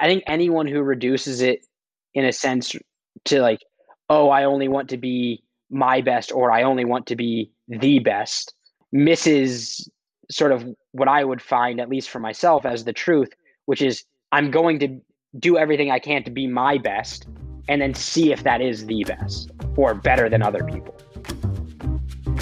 I think anyone who reduces it in a sense to like, oh, I only want to be my best or I only want to be the best misses sort of what I would find, at least for myself, as the truth, which is I'm going to do everything I can to be my best and then see if that is the best or better than other people.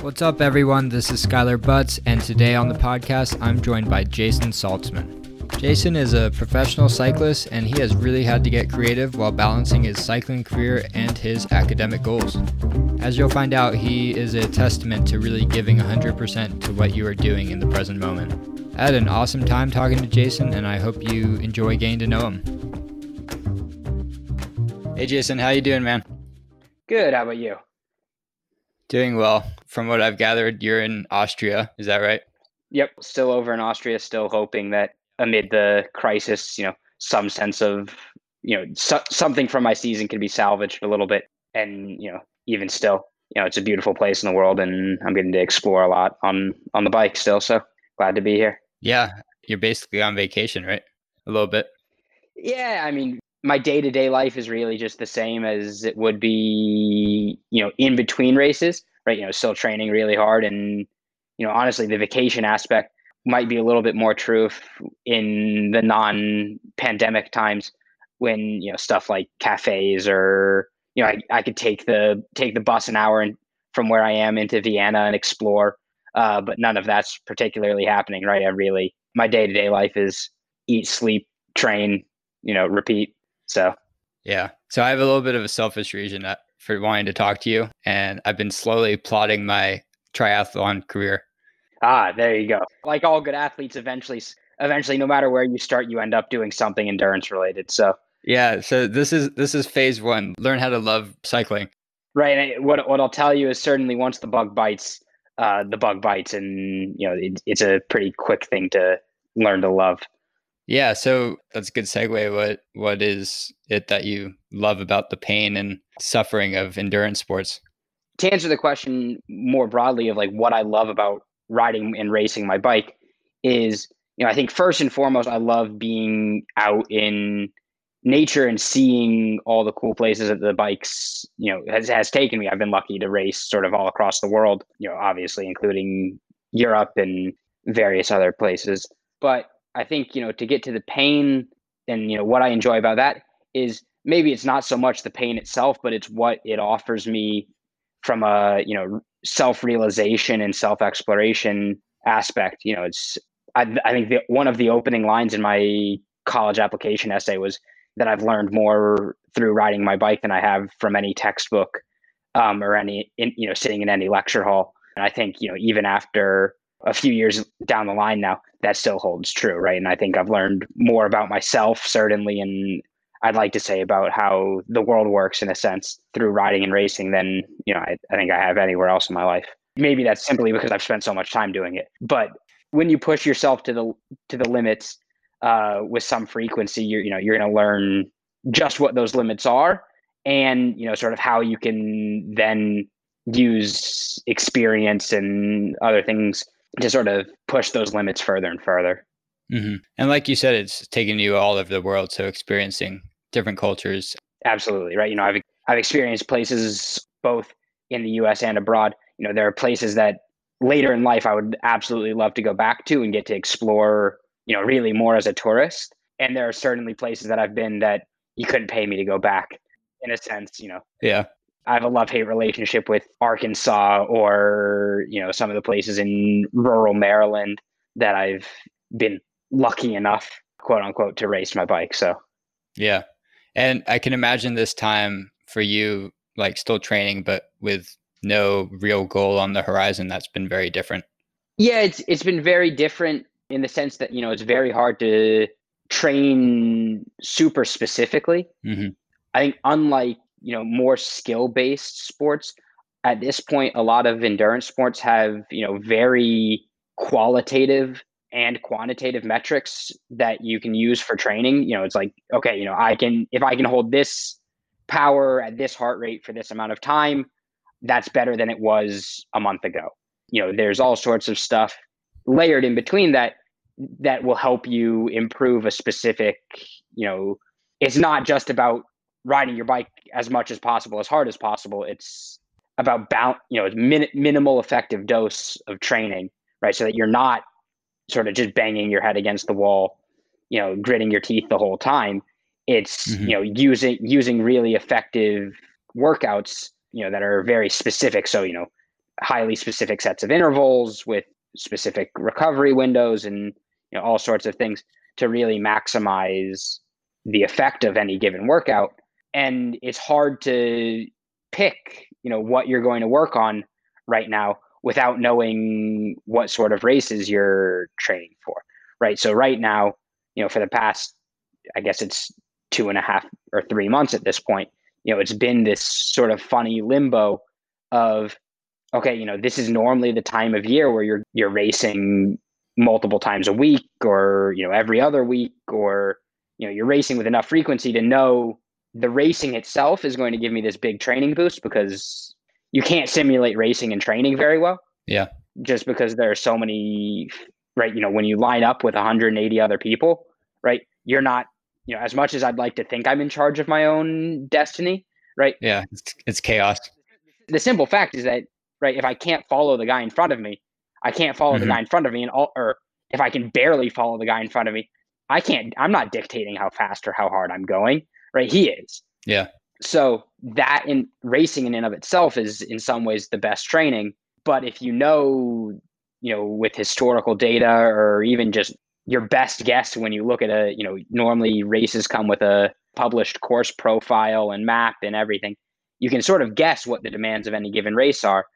What's up, everyone? This is Skylar Butts, and today on the podcast, I'm joined by Jason Saltzman. Jason is a professional cyclist, and he has really had to get creative while balancing his cycling career and his academic goals. As you'll find out, he is a testament to really giving 100% to what you are doing in the present moment. I had an awesome time talking to Jason, and I hope you enjoy getting to know him. Hey, Jason, how you doing, man? Good. How about you? Doing well. From what I've gathered, you're in Austria. Is that right? Yep. Still over in Austria, still hoping that amid the crisis, you know, some sense of, you know, so, something from my season can be salvaged a little bit. And, you know, even still, you know, it's a beautiful place in the world and I'm getting to explore a lot on, on the bike still. So glad to be here. Yeah. You're basically on vacation, right? A little bit. Yeah. I mean, my day to day life is really just the same as it would be, you know, in between races, right? You know, still training really hard. And, you know, honestly, the vacation aspect might be a little bit more true in the non-pandemic times when you know stuff like cafes or you know I, I could take the take the bus an hour and from where I am into Vienna and explore. Uh, but none of that's particularly happening, right? I really my day to day life is eat, sleep, train, you know, repeat. So yeah. So I have a little bit of a selfish reason uh, for wanting to talk to you, and I've been slowly plotting my triathlon career. Ah, there you go. Like all good athletes, eventually, eventually, no matter where you start, you end up doing something endurance related. So yeah, so this is this is phase one. Learn how to love cycling. Right. What what I'll tell you is certainly once the bug bites, uh, the bug bites, and you know it, it's a pretty quick thing to learn to love. Yeah, so that's a good segue. What what is it that you love about the pain and suffering of endurance sports? To answer the question more broadly of like what I love about riding and racing my bike is you know i think first and foremost i love being out in nature and seeing all the cool places that the bikes you know has, has taken me. I've been lucky to race sort of all across the world you know obviously including europe and various other places. But i think you know to get to the pain and you know what i enjoy about that is maybe it's not so much the pain itself but it's what it offers me from a you know self realization and self exploration aspect. You know, it's I, I think the, one of the opening lines in my college application essay was that I've learned more through riding my bike than I have from any textbook um, or any in, you know sitting in any lecture hall. And I think you know even after a few years down the line now, that still holds true, right? And I think I've learned more about myself certainly and I'd like to say about how the world works in a sense through riding and racing than you know I, I think I have anywhere else in my life. Maybe that's simply because I've spent so much time doing it. But when you push yourself to the to the limits uh, with some frequency, you're you know you're going to learn just what those limits are, and you know sort of how you can then use experience and other things to sort of push those limits further and further. Mm-hmm. And like you said, it's taken you all over the world, so experiencing different cultures. Absolutely right. You know, I've I've experienced places both in the U.S. and abroad. You know, there are places that later in life I would absolutely love to go back to and get to explore. You know, really more as a tourist. And there are certainly places that I've been that you couldn't pay me to go back. In a sense, you know. Yeah. I have a love hate relationship with Arkansas or you know some of the places in rural Maryland that I've been lucky enough, quote unquote, to race my bike. So, yeah. And I can imagine this time for you, like still training, but with no real goal on the horizon. That's been very different. Yeah, it's it's been very different in the sense that you know it's very hard to train super specifically. Mm-hmm. I think unlike you know more skill based sports, at this point, a lot of endurance sports have you know very qualitative and quantitative metrics that you can use for training. You know, it's like, okay, you know, I can, if I can hold this power at this heart rate for this amount of time, that's better than it was a month ago. You know, there's all sorts of stuff layered in between that that will help you improve a specific, you know, it's not just about riding your bike as much as possible, as hard as possible. It's about bound, you know, min- minimal effective dose of training, right? So that you're not sort of just banging your head against the wall, you know, gritting your teeth the whole time. It's mm-hmm. you know using using really effective workouts, you know, that are very specific. So you know, highly specific sets of intervals with specific recovery windows and you know all sorts of things to really maximize the effect of any given workout and it's hard to pick you know what you're going to work on right now without knowing what sort of races you're training for right? So right now you know for the past i guess it's two and a half or three months at this point you know it's been this sort of funny limbo of okay you know this is normally the time of year where you're you're racing multiple times a week or you know every other week or you know you're racing with enough frequency to know the racing itself is going to give me this big training boost because you can't simulate racing and training very well. Yeah. Just because there are so many, right? You know, when you line up with 180 other people, right? You're not, you know, as much as I'd like to think I'm in charge of my own destiny, right? Yeah. It's, it's chaos. The simple fact is that, right, if I can't follow the guy in front of me, I can't follow mm-hmm. the guy in front of me, and all, or if I can barely follow the guy in front of me, I can't, I'm not dictating how fast or how hard I'm going right? He is. Yeah. So that in racing in and of itself is in some ways the best training. But if you know, you know, with historical data or even just your best guess when you look at a, you know, normally races come with a published course profile and map and everything. You can sort of guess what the demands of any given race are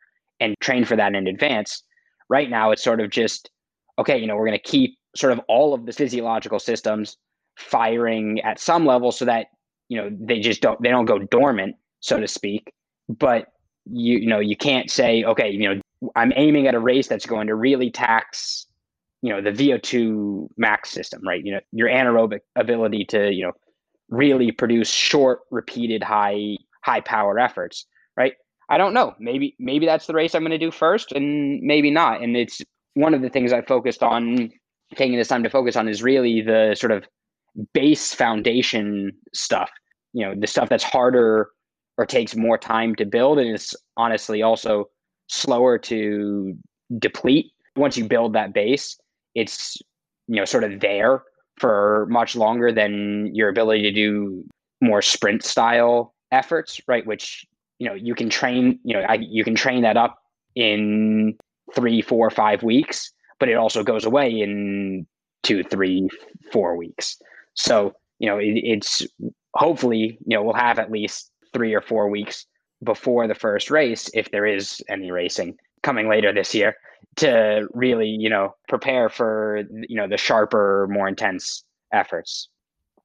and train for that in advance. Right now, it's sort of just, okay, you know, we're going to keep sort of all of the physiological systems firing at some level so that you know they just don't they don't go dormant so to speak. But you you know you can't say okay you know i'm aiming at a race that's going to really tax you know the vo2 max system right? You know your anaerobic ability to you know really produce short repeated high high power efforts right? I don't know. Maybe maybe that's the race i'm going to do first and maybe not. And it's one of the things i focused on taking this time to focus on is really the sort of base foundation stuff you know the stuff that's harder or takes more time to build and it's honestly also slower to deplete. Once you build that base it's you know sort of there for much longer than your ability to do more sprint style efforts right? Which you know you can train you know I, you can train that up in three four five weeks but it also goes away in two three four weeks so you know it, it's hopefully, you know, we'll have at least three or four weeks before the first race, if there is any racing coming later this year, to really, you know, prepare for, you know, the sharper, more intense efforts.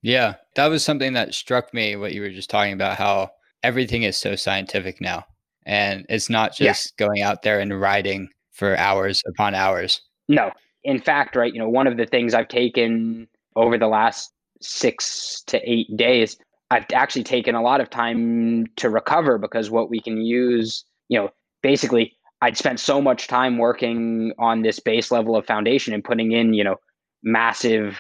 Yeah, that was something that struck me what you were just talking about how everything is so scientific now. And it's not just yeah. going out there and riding for hours upon hours. No. In fact, right, you know, one of the things I've taken over the last six to eight days, I've actually taken a lot of time to recover because what we can use, you know, basically I'd spent so much time working on this base level of foundation and putting in, you know, massive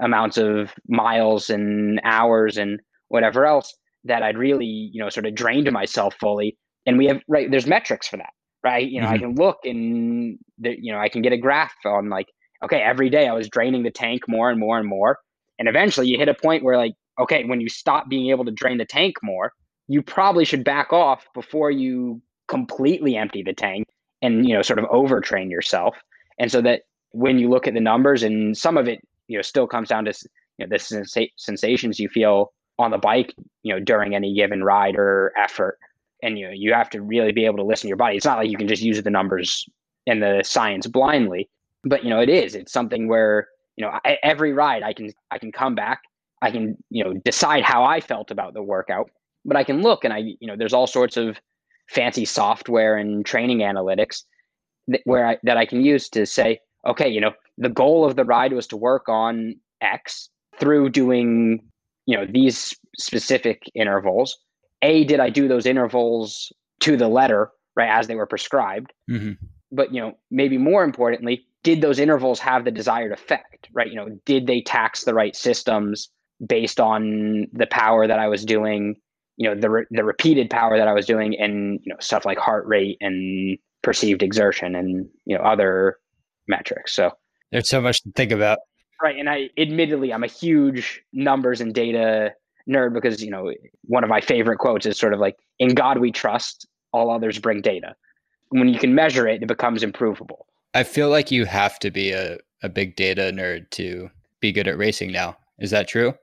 amounts of miles and hours and whatever else that I'd really, you know, sort of drained myself fully. And we have right there's metrics for that, right? You know, mm-hmm. I can look and the, you know, I can get a graph on like, okay, every day I was draining the tank more and more and more. And eventually you hit a point where like, okay, when you stop being able to drain the tank more, you probably should back off before you completely empty the tank and, you know, sort of overtrain yourself. And so that when you look at the numbers and some of it, you know, still comes down to you know, the sens- sensations you feel on the bike, you know, during any given ride or effort. And you know, you have to really be able to listen to your body. It's not like you can just use the numbers and the science blindly, but you know, it is. It's something where you know I, every ride i can i can come back i can you know decide how i felt about the workout but i can look and i you know there's all sorts of fancy software and training analytics that, where I, that i can use to say okay you know the goal of the ride was to work on x through doing you know these specific intervals a did i do those intervals to the letter right as they were prescribed mm-hmm. But you know maybe more importantly did those intervals have the desired effect right you know did they tax the right systems based on the power that I was doing, you know, the re- the repeated power that I was doing, and you know, stuff like heart rate and perceived exertion, and you know, other metrics. So there's so much to think about. Right, and I admittedly I'm a huge numbers and data nerd because you know one of my favorite quotes is sort of like in God we trust, all others bring data. When you can measure it, it becomes improvable. I feel like you have to be a, a big data nerd to be good at racing now. Is that true?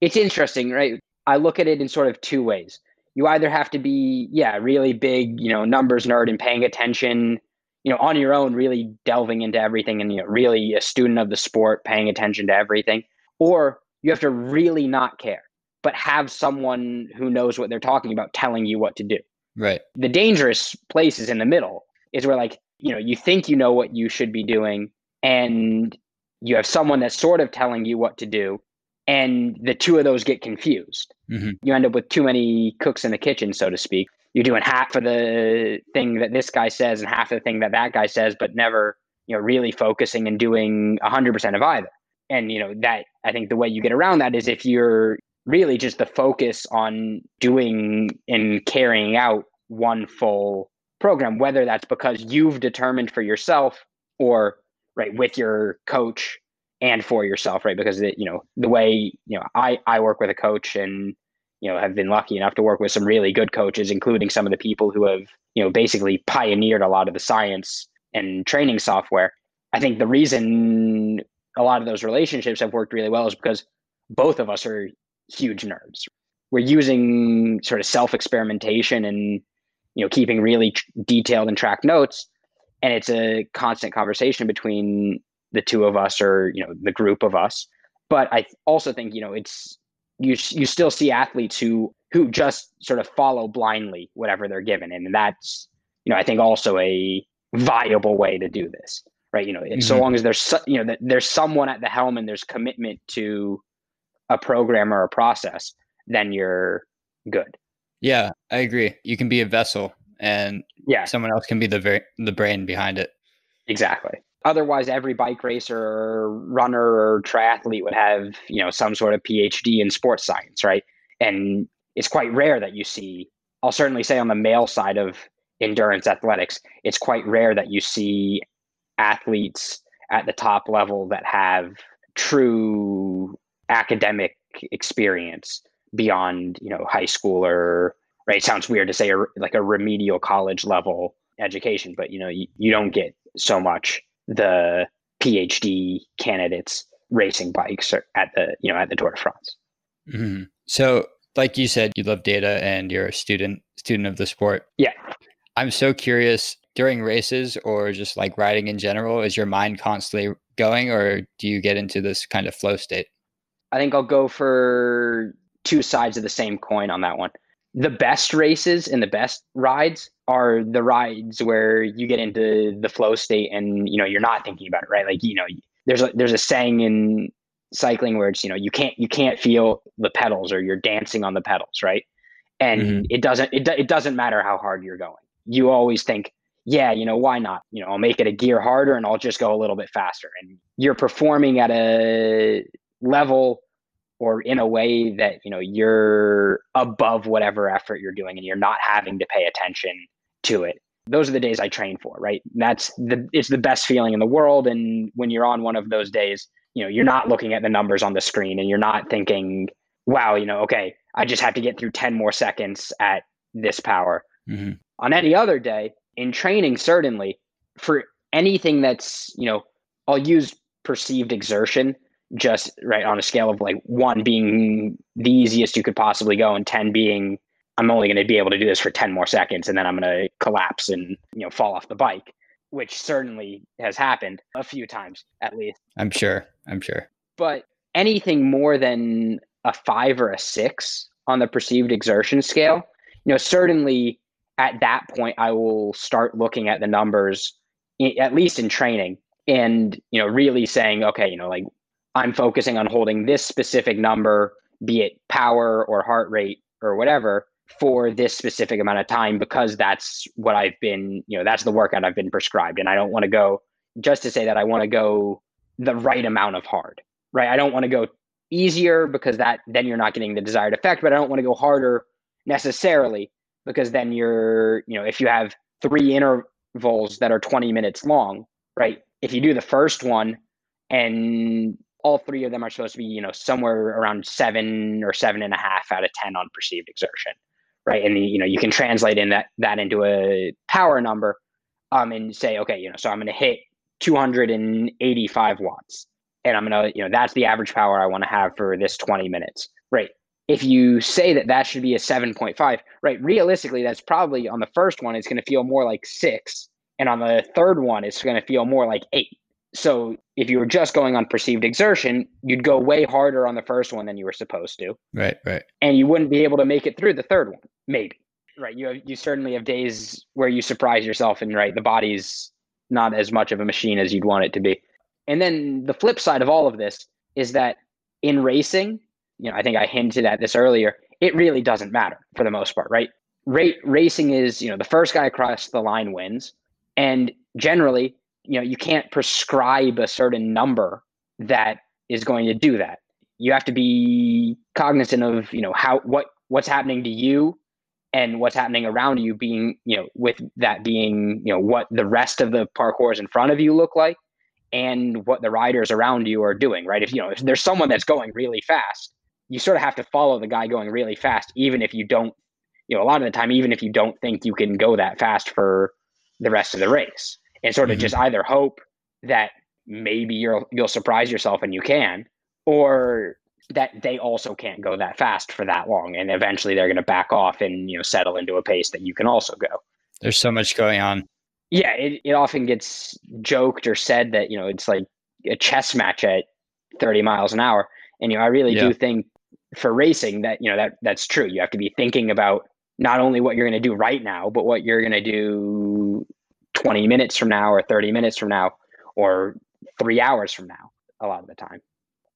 It's interesting, right? I look at it in sort of two ways. You either have to be, yeah, really big, you know, numbers nerd and paying attention, you know, on your own, really delving into everything and, you know, really a student of the sport, paying attention to everything, or you have to really not care, but have someone who knows what they're talking about telling you what to do. Right. The dangerous place is in the middle, is where like, you know, you think you know what you should be doing and you have someone that's sort of telling you what to do and the two of those get confused. Mm-hmm. You end up with too many cooks in the kitchen, so to speak. You're doing half of the thing that this guy says and half of the thing that that guy says, but never, you know, really focusing and doing 100% of either. And, you know, that I think the way you get around that is if you're really just the focus on doing and carrying out one full program, whether that's because you've determined for yourself or right with your coach and for yourself, right? Because it, you know the way you know I I work with a coach and you know have been lucky enough to work with some really good coaches, including some of the people who have you know basically pioneered a lot of the science and training software. I think the reason a lot of those relationships have worked really well is because both of us are huge nerds. We're using sort of self experimentation and you know keeping really tr- detailed and tracked notes and it's a constant conversation between the two of us or you know the group of us but i also think you know it's you you still see athletes who who just sort of follow blindly whatever they're given and that's you know i think also a viable way to do this right you know mm-hmm. so long as there's you know there's someone at the helm and there's commitment to a program or a process then you're good. Yeah i agree. You can be a vessel and yeah. someone else can be the very the brain behind it. Exactly. Otherwise every bike racer runner or triathlete would have you know some sort of phd in sports science right? And it's quite rare that you see i'll certainly say on the male side of endurance athletics it's quite rare that you see athletes at the top level that have true academic experience beyond you know high school or right? It sounds weird to say a, like a remedial college level education, but you know, you, you don't get so much the PhD candidates racing bikes at the you know at the Tour de France. Mm-hmm. So, like you said, you love data and you're a student student of the sport. Yeah, I'm so curious during races or just like riding in general. Is your mind constantly going, or do you get into this kind of flow state? I think I'll go for two sides of the same coin on that one. The best races and the best rides are the rides where you get into the flow state and you know you're not thinking about it right? Like you know there's a there's a saying in cycling where it's you know you can't you can't feel the pedals or you're dancing on the pedals right? And mm-hmm. it doesn't it, it doesn't matter how hard you're going. You always think yeah you know why not? You know i'll make it a gear harder and i'll just go a little bit faster. And you're performing at a level or in a way that you know you're above whatever effort you're doing and you're not having to pay attention to it. Those are the days i train for right? That's the it's the best feeling in the world. And when you're on one of those days you know you're not looking at the numbers on the screen and you're not thinking wow you know okay i just have to get through 10 more seconds at this power. Mm-hmm. on any other day in training certainly for anything that's you know i'll use perceived exertion just right on a scale of like one being the easiest you could possibly go and 10 being i'm only going to be able to do this for 10 more seconds and then i'm going to collapse and you know fall off the bike which certainly has happened a few times at least. I'm sure. I'm sure. But anything more than a five or a six on the perceived exertion scale you know certainly at that point i will start looking at the numbers at least in training and you know really saying okay you know like I'm focusing on holding this specific number, be it power or heart rate or whatever, for this specific amount of time because that's what I've been, you know, that's the workout I've been prescribed. And I don't want to go just to say that I want to go the right amount of hard, right? I don't want to go easier because that then you're not getting the desired effect, but I don't want to go harder necessarily because then you're, you know, if you have three intervals that are 20 minutes long, right? If you do the first one and all three of them are supposed to be, you know, somewhere around seven or seven and a half out of 10 on perceived exertion, right? And, you know, you can translate in that, that into a power number um, and say, okay, you know, so I'm going to hit 285 watts and I'm going to, you know, that's the average power I want to have for this 20 minutes, right? If you say that that should be a 7.5, right? Realistically, that's probably on the first one, it's going to feel more like six. And on the third one, it's going to feel more like eight. So if you were just going on perceived exertion, you'd go way harder on the first one than you were supposed to. Right, right. And you wouldn't be able to make it through the third one, maybe. Right. You have, you certainly have days where you surprise yourself and right, the body's not as much of a machine as you'd want it to be. And then the flip side of all of this is that in racing, you know, I think I hinted at this earlier, it really doesn't matter for the most part, right? Rate racing is, you know, the first guy across the line wins. And generally, you know, you can't prescribe a certain number that is going to do that. You have to be cognizant of, you know, how what what's happening to you and what's happening around you being, you know, with that being, you know, what the rest of the parcours in front of you look like and what the riders around you are doing, right? If you know if there's someone that's going really fast, you sort of have to follow the guy going really fast, even if you don't, you know, a lot of the time, even if you don't think you can go that fast for the rest of the race, and sort of mm-hmm. just either hope that maybe you'll you'll surprise yourself and you can, or that they also can't go that fast for that long, and eventually they're going to back off and you know settle into a pace that you can also go. There's so much going on yeah, it, it often gets joked or said that, you know, it's like a chess match at 30 miles an hour. And, you know, I really yeah. do think for racing that, you know, that that's true. You have to be thinking about not only what you're going to do right now, but what you're going to do 20 minutes from now or 30 minutes from now or three hours from now a lot of the time.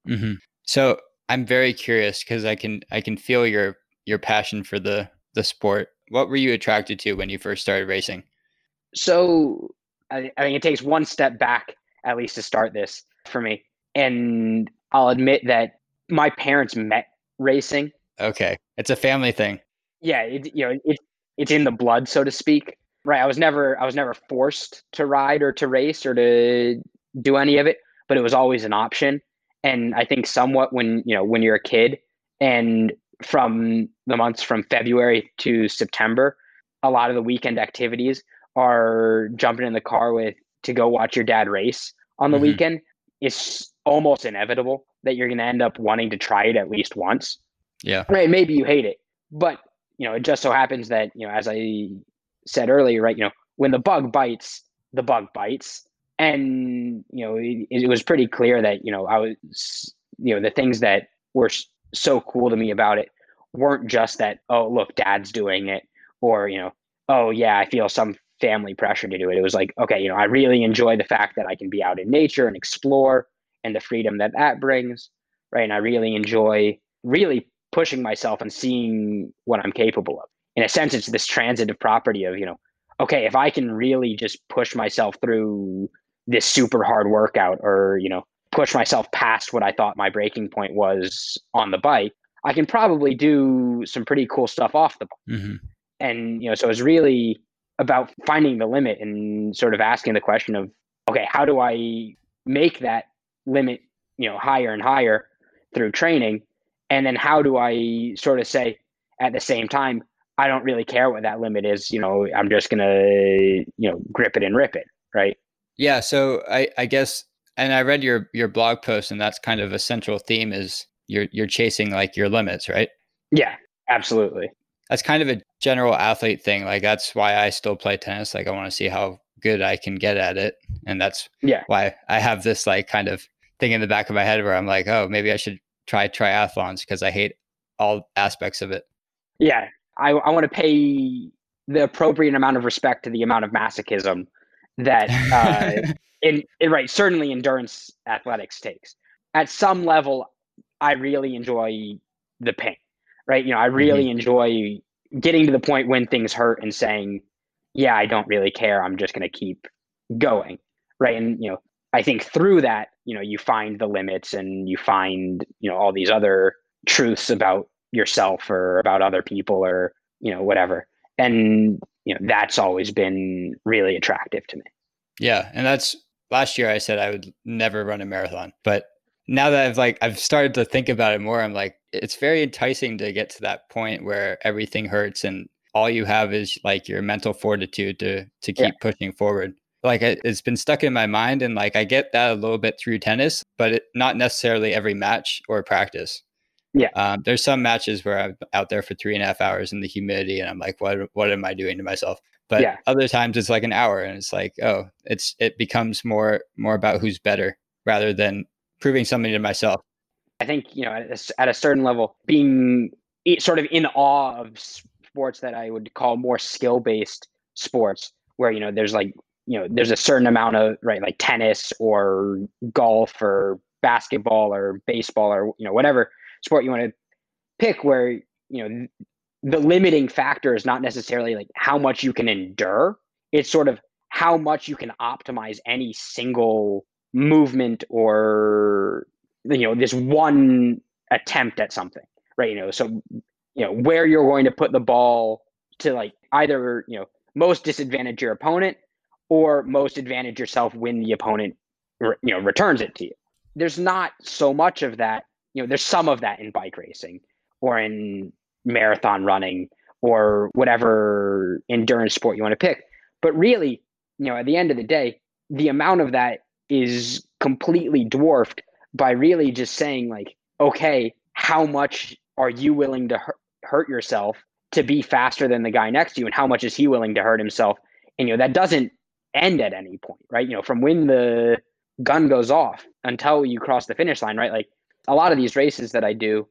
Mm-hmm. So I'm very curious because I can, I can feel your, your passion for the, the sport. What were you attracted to when you first started racing? So I, I think it takes one step back at least to start this for me. And I'll admit that my parents met racing. Okay, it's a family thing. Yeah, it, you know, it, it's in the blood, so to speak. Right. I was never I was never forced to ride or to race or to do any of it, but it was always an option. And I think somewhat when you know when you're a kid and from the months from February to September, a lot of the weekend activities are jumping in the car with to go watch your dad race on the mm-hmm. weekend, it's almost inevitable that you're going to end up wanting to try it at least once. Yeah. Right. Maybe you hate it, but you know, it just so happens that, you know, as I said earlier, right, you know, when the bug bites, the bug bites. And, you know, it, it was pretty clear that, you know, I was, you know, the things that were so cool to me about it weren't just that, oh, look, dad's doing it, or, you know, oh, yeah, I feel some family pressure to do it. It was like, okay, you know, I really enjoy the fact that I can be out in nature and explore and the freedom that that brings, right? And I really enjoy really pushing myself and seeing what I'm capable of. In a sense, it's this transitive property of, you know, okay, if I can really just push myself through this super hard workout or, you know, push myself past what I thought my breaking point was on the bike, I can probably do some pretty cool stuff off the bike. Mm-hmm. And, you know, so it's really about finding the limit and sort of asking the question of, okay, how do I make that limit, you know, higher and higher through training? And then how do I sort of say at the same time, I don't really care what that limit is, you know, I'm just going to, you know, grip it and rip it. Right. Yeah. So I, I guess, and I read your, your blog post and that's kind of a central theme is you're, you're chasing like your limits, right? Yeah, absolutely that's kind of a general athlete thing. Like that's why I still play tennis. Like I want to see how good I can get at it. And that's yeah why I have this like kind of thing in the back of my head where I'm like, oh, maybe I should try triathlons because I hate all aspects of it. Yeah. I, I want to pay the appropriate amount of respect to the amount of masochism that uh, in, in right certainly endurance athletics takes. At some level, I really enjoy the pain right? You know, I really mm-hmm. enjoy getting to the point when things hurt and saying, yeah, I don't really care. I'm just going to keep going. Right. And, you know, I think through that, you know you find the limits and you find you know all these other truths about yourself or about other people or you know whatever. And you know that's always been really attractive to me. Yeah and that's last year i said i would never run a marathon but now that i've like i've started to think about it more i'm like it's very enticing to get to that point where everything hurts and all you have is like your mental fortitude to to keep yeah. pushing forward. Like it's been stuck in my mind and like i get that a little bit through tennis but it, not necessarily every match or practice yeah. Um, there's some matches where i'm out there for three and a half hours in the humidity and i'm like what what am i doing to myself? But yeah. other times it's like an hour and it's like oh it's it becomes more more about who's better rather than proving something to myself. I think you know at a, at a certain level being sort of in awe of sports that i would call more skill based sports where you know there's like you know there's a certain amount of right like tennis or golf or basketball or baseball or you know whatever sport you want to pick where you know the limiting factor is not necessarily like how much you can endure. It's sort of how much you can optimize any single movement or you know this one attempt at something right? You know so you know where you're going to put the ball to like either you know most disadvantage your opponent or most advantage yourself when the opponent you know returns it to you. There's not so much of that you know there's some of that in bike racing or in marathon running or whatever endurance sport you want to pick but really you know at the end of the day the amount of that is completely dwarfed by really just saying like okay how much are you willing to hurt yourself to be faster than the guy next to you and how much is he willing to hurt himself and you know that doesn't end at any point, right? You know, from when the gun goes off until you cross the finish line, right? Like a lot of these races that I do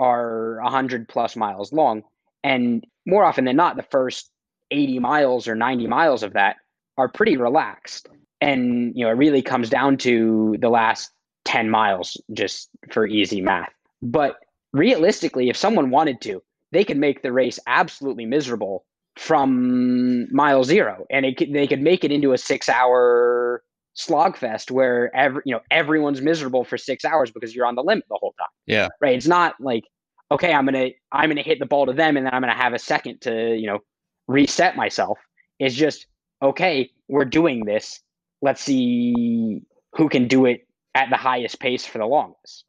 are 100 plus miles long. And more often than not, the first 80 miles or 90 miles of that are pretty relaxed. And, you know, it really comes down to the last 10 miles just for easy math. But realistically, if someone wanted to, they could make the race absolutely miserable from mile zero, and it they could make it into a six-hour slogfest where every you know everyone's miserable for six hours because you're on the limit the whole time. Yeah, right. It's not like okay, I'm gonna I'm gonna hit the ball to them, and then I'm gonna have a second to you know reset myself. It's just okay, we're doing this. Let's see who can do it at the highest pace for the longest.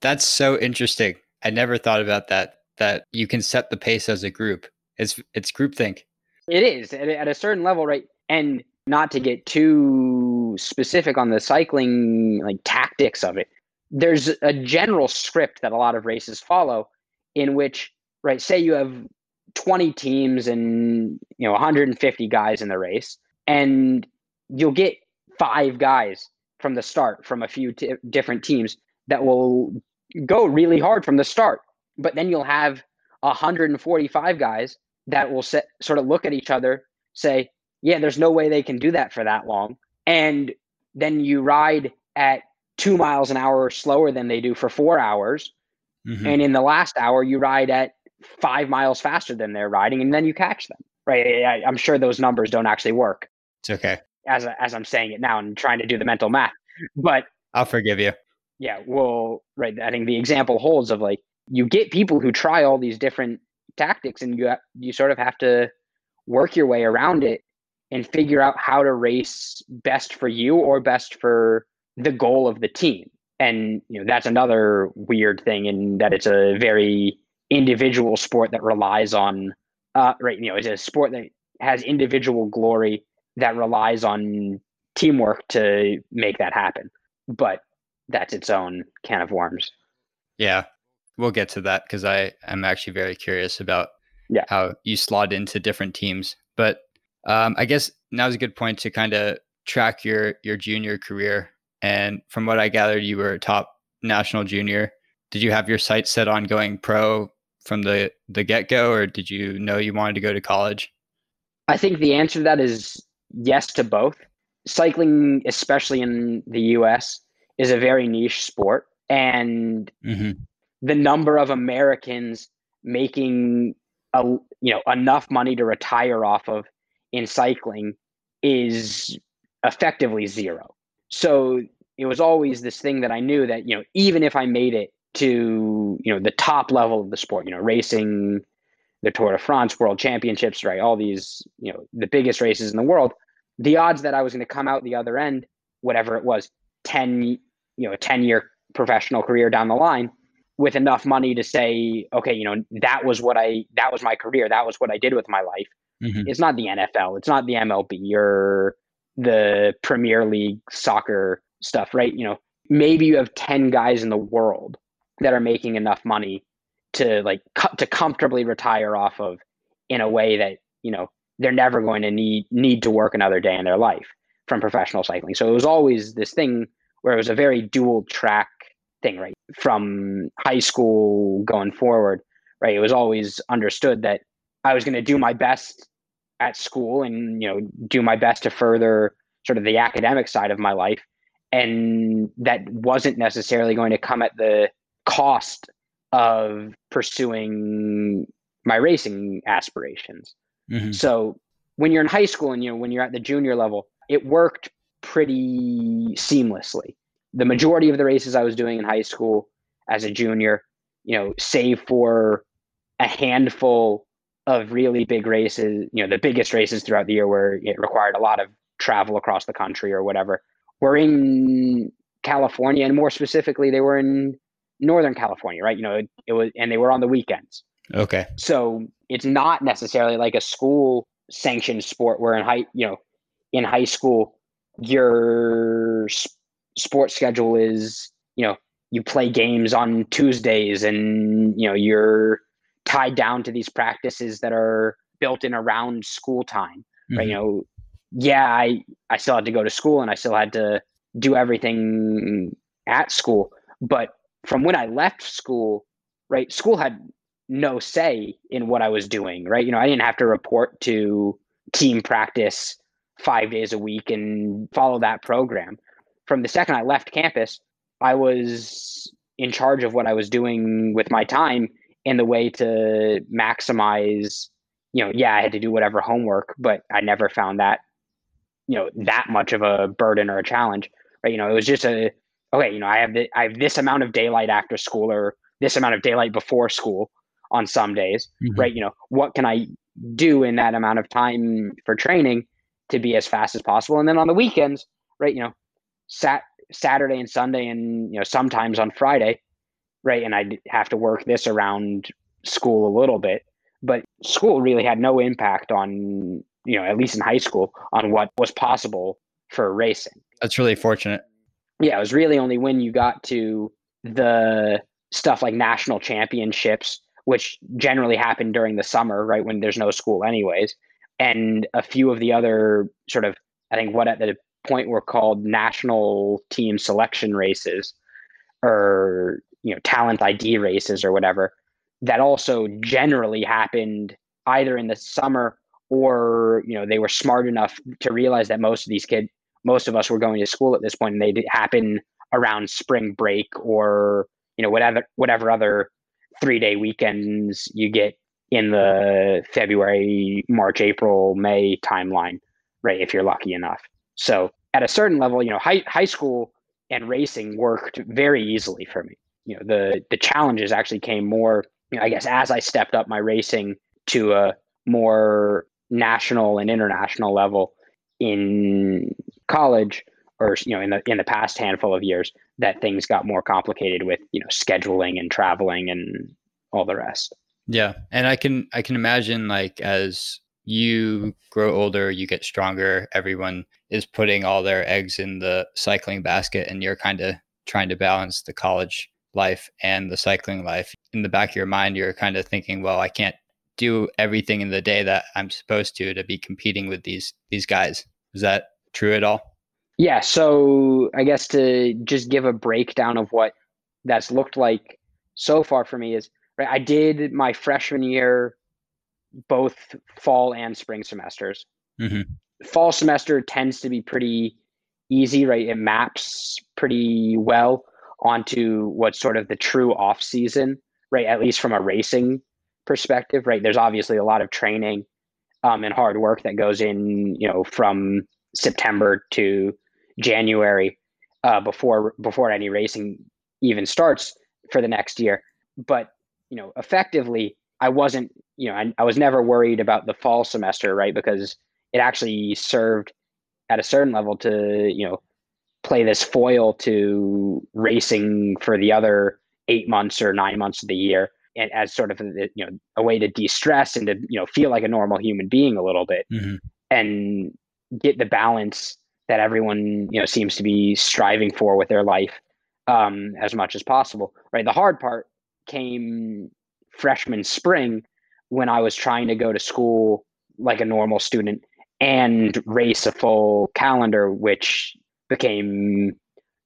That's so interesting. I never thought about that. That you can set the pace as a group it's it's groupthink. It is at, at a certain level, right? And not to get too specific on the cycling like tactics of it. There's a general script that a lot of races follow, in which, right? Say you have 20 teams and you know 150 guys in the race, and you'll get five guys from the start from a few t- different teams that will go really hard from the start. But then you'll have 145 guys that will set, sort of look at each other, say, yeah, there's no way they can do that for that long. And then you ride at two miles an hour slower than they do for four hours. Mm-hmm. And in the last hour, you ride at five miles faster than they're riding, and then you catch them. Right? I, am sure those numbers don't actually work. It's okay. As as I'm saying it now and trying to do the mental math, but I'll forgive you. Yeah, well, right. I think the example holds of like you get people who try all these different tactics and you you sort of have to work your way around it and figure out how to race best for you or best for the goal of the team and you know that's another weird thing in that it's a very individual sport that relies on uh right you know it's a sport that has individual glory that relies on teamwork to make that happen but that's its own can of worms yeah we'll get to that because I am actually very curious about yeah. how you slot into different teams. But um, I guess now's a good point to kind of track your your junior career. And from what I gathered, you were a top national junior. Did you have your sights set on going pro from the the get go, or did you know you wanted to go to college? I think the answer to that is yes to both. Cycling, especially in the U.S., is a very niche sport, and mm-hmm the number of Americans making a you know enough money to retire off of in cycling is effectively zero. So it was always this thing that I knew that, you know, even if I made it to, you know, the top level of the sport, you know, racing, the Tour de France, World Championships, right? All these, you know, the biggest races in the world, the odds that I was going to come out the other end, whatever it was, 10, you know, a 10 year professional career down the line with enough money to say, okay, you know, that was what I, that was my career. That was what I did with my life. Mm-hmm. It's not the NFL. It's not the MLB or the Premier League soccer stuff, right? You know, maybe you have 10 guys in the world that are making enough money to like co- to comfortably retire off of in a way that, you know, they're never going to need need to work another day in their life from professional cycling. So it was always this thing where it was a very dual track thing, right? From high school going forward, right? It was always understood that I was going to do my best at school and you know do my best to further sort of the academic side of my life. And that wasn't necessarily going to come at the cost of pursuing my racing aspirations. Mm-hmm. so when you're in high school and you know when you're at the junior level it worked pretty seamlessly. The majority of the races i was doing in high school as a junior you know save for a handful of really big races, you know, the biggest races throughout the year where it required a lot of travel across the country or whatever, were in California, and more specifically, they were in Northern California, right? You know, it, it was, and they were on the weekends. Okay. So it's not necessarily like a school sanctioned sport where in high, you know, in high school, your sports schedule is, you know, you play games on Tuesdays and, you know, you're tied down to these practices that are built in around school time right? Mm-hmm. you know yeah i i still had to go to school and i still had to do everything at school but from when i left school right school had no say in what i was doing right? You know i didn't have to report to team practice five days a week and follow that program. From the second i left campus i was in charge of what i was doing with my time and the way to maximize you know yeah i had to do whatever homework but i never found that you know that much of a burden or a challenge right? You know it was just a okay you know i have the, i have this amount of daylight after school or this amount of daylight before school on some days mm-hmm. right? You know what can i do in that amount of time for training to be as fast as possible? And then on the weekends right you know sat saturday and sunday and you know sometimes on friday right? And I'd have to work this around school a little bit. But school really had no impact on, you know, at least in high school, on what was possible for racing. That's really fortunate. Yeah, it was really only when you got to the stuff like national championships, which generally happen during the summer, right? When there's no school, anyways. And a few of the other sort of, I think what at the point were called national team selection races or you know talent ID races or whatever that also generally happened either in the summer or you know they were smart enough to realize that most of these kids most of us were going to school at this point and they happen around spring break or you know whatever whatever other three day weekends you get in the February, March, April, May timeline, right? If you're lucky enough. So at a certain level, you know, high high school and racing worked very easily for me you know the the challenges actually came more you know, i guess as i stepped up my racing to a more national and international level in college or you know in the in the past handful of years that things got more complicated with you know scheduling and traveling and all the rest. Yeah. And i can i can imagine like as you grow older you get stronger everyone is putting all their eggs in the cycling basket and you're kind of trying to balance the college life and the cycling life. In the back of your mind, you're kind of thinking, well, I can't do everything in the day that I'm supposed to to be competing with these these guys. Is that true at all? Yeah, so I guess to just give a breakdown of what that's looked like so far for me is right I did my freshman year both fall and spring semesters. Mm-hmm. Fall semester tends to be pretty easy, right? It maps pretty well onto what's sort of the true off season, right? At least from a racing perspective, right? There's obviously a lot of training um, and hard work that goes in, you know, from September to January. uh, before before any racing even starts for the next year. But you know, effectively, I wasn't. You know, I, I was never worried about the fall semester, right? Because it actually served at a certain level to you know play this foil to racing for the other eight months or nine months of the year and as sort of a, you know a way to de-stress and to you know feel like a normal human being a little bit mm-hmm. and get the balance that everyone you know seems to be striving for with their life um, as much as possible right the hard part came freshman spring when i was trying to go to school like a normal student and race a full calendar which became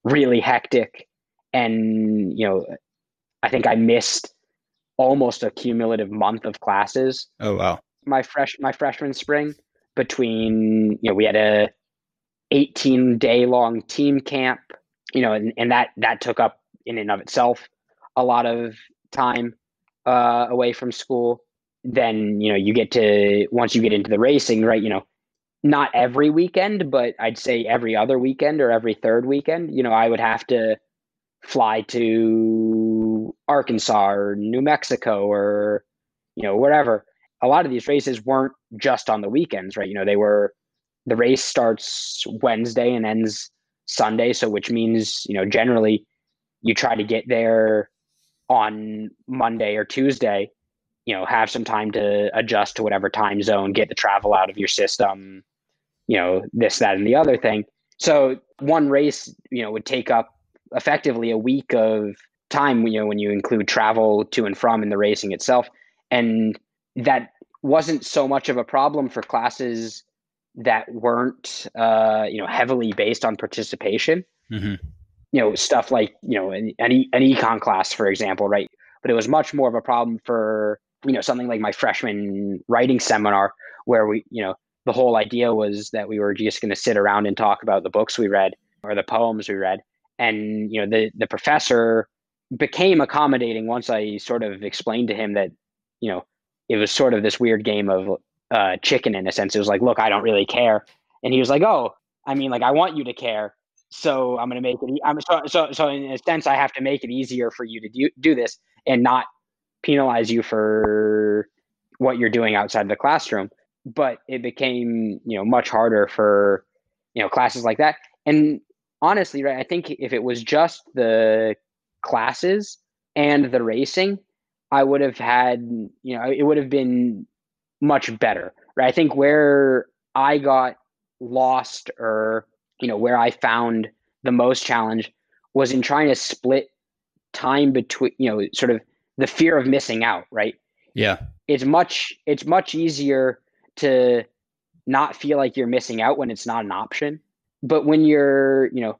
really hectic. And you know i think i missed almost a cumulative month of classes oh wow. my fresh my freshman spring between you know we had a 18 day long team camp you know and, and that that took up in and of itself a lot of time uh, away from school. Then you know you get to once you get into the racing right you know not every weekend, but I'd say every other weekend or every third weekend, you know, I would have to fly to Arkansas or New Mexico or, you know, wherever. A lot of these races weren't just on the weekends, right? You know, they were, the race starts Wednesday and ends Sunday. So, which means, you know, generally you try to get there on Monday or Tuesday, you know, have some time to adjust to whatever time zone, get the travel out of your system, you know, this, that, and the other thing. So one race, you know, would take up effectively a week of time, you know, when you include travel to and from in the racing itself. And that wasn't so much of a problem for classes that weren't, uh, you know, heavily based on participation. Mm-hmm. You know, stuff like, you know, an, an, an econ class, for example, right? But it was much more of a problem for, you know, something like my freshman writing seminar where we, you know, the whole idea was that we were just going to sit around and talk about the books we read or the poems we read. And you know the the professor became accommodating once i sort of explained to him that you know it was sort of this weird game of uh, chicken in a sense. It was like look i don't really care. And he was like oh i mean like i want you to care so i'm going to make it i'm so, so so in a sense i have to make it easier for you to do, do this and not penalize you for what you're doing outside the classroom but it became you know much harder for you know classes like that. And honestly right i think if it was just the classes and the racing i would have had you know it would have been much better right? I think where i got lost or you know where i found the most challenge was in trying to split time between you know sort of the fear of missing out right? Yeah. It's much it's much easier to not feel like you're missing out when it's not an option. But when you're, you know,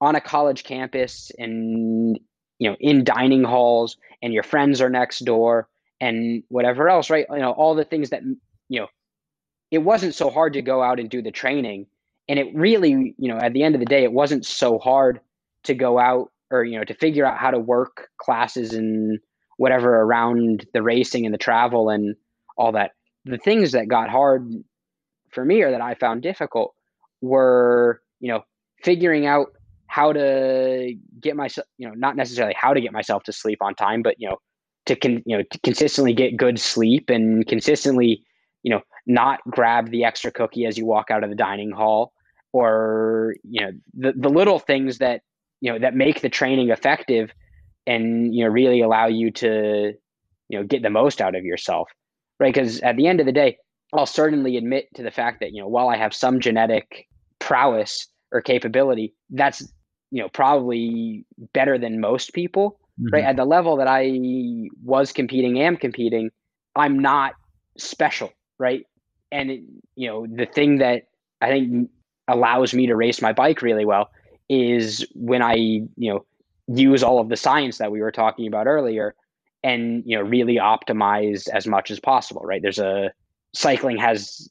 on a college campus and, you know, in dining halls and your friends are next door and whatever else, right? You know, all the things that, you know, it wasn't so hard to go out and do the training. And it really, you know, at the end of the day, it wasn't so hard to go out or, you know, to figure out how to work classes and whatever around the racing and the travel and all that the things that got hard for me or that I found difficult were, you know, figuring out how to get myself, you know, not necessarily how to get myself to sleep on time, but you know, to con, you know, to consistently get good sleep and consistently, you know, not grab the extra cookie as you walk out of the dining hall or, you know, the the little things that, you know, that make the training effective and, you know, really allow you to, you know, get the most out of yourself right? Because at the end of the day, I'll certainly admit to the fact that you know while I have some genetic prowess or capability, that's you know probably better than most people, mm-hmm. right? At the level that I was competing, am competing, I'm not special, right? And it, you know the thing that I think allows me to race my bike really well is when I you know use all of the science that we were talking about earlier and you know really optimize as much as possible right there's a cycling has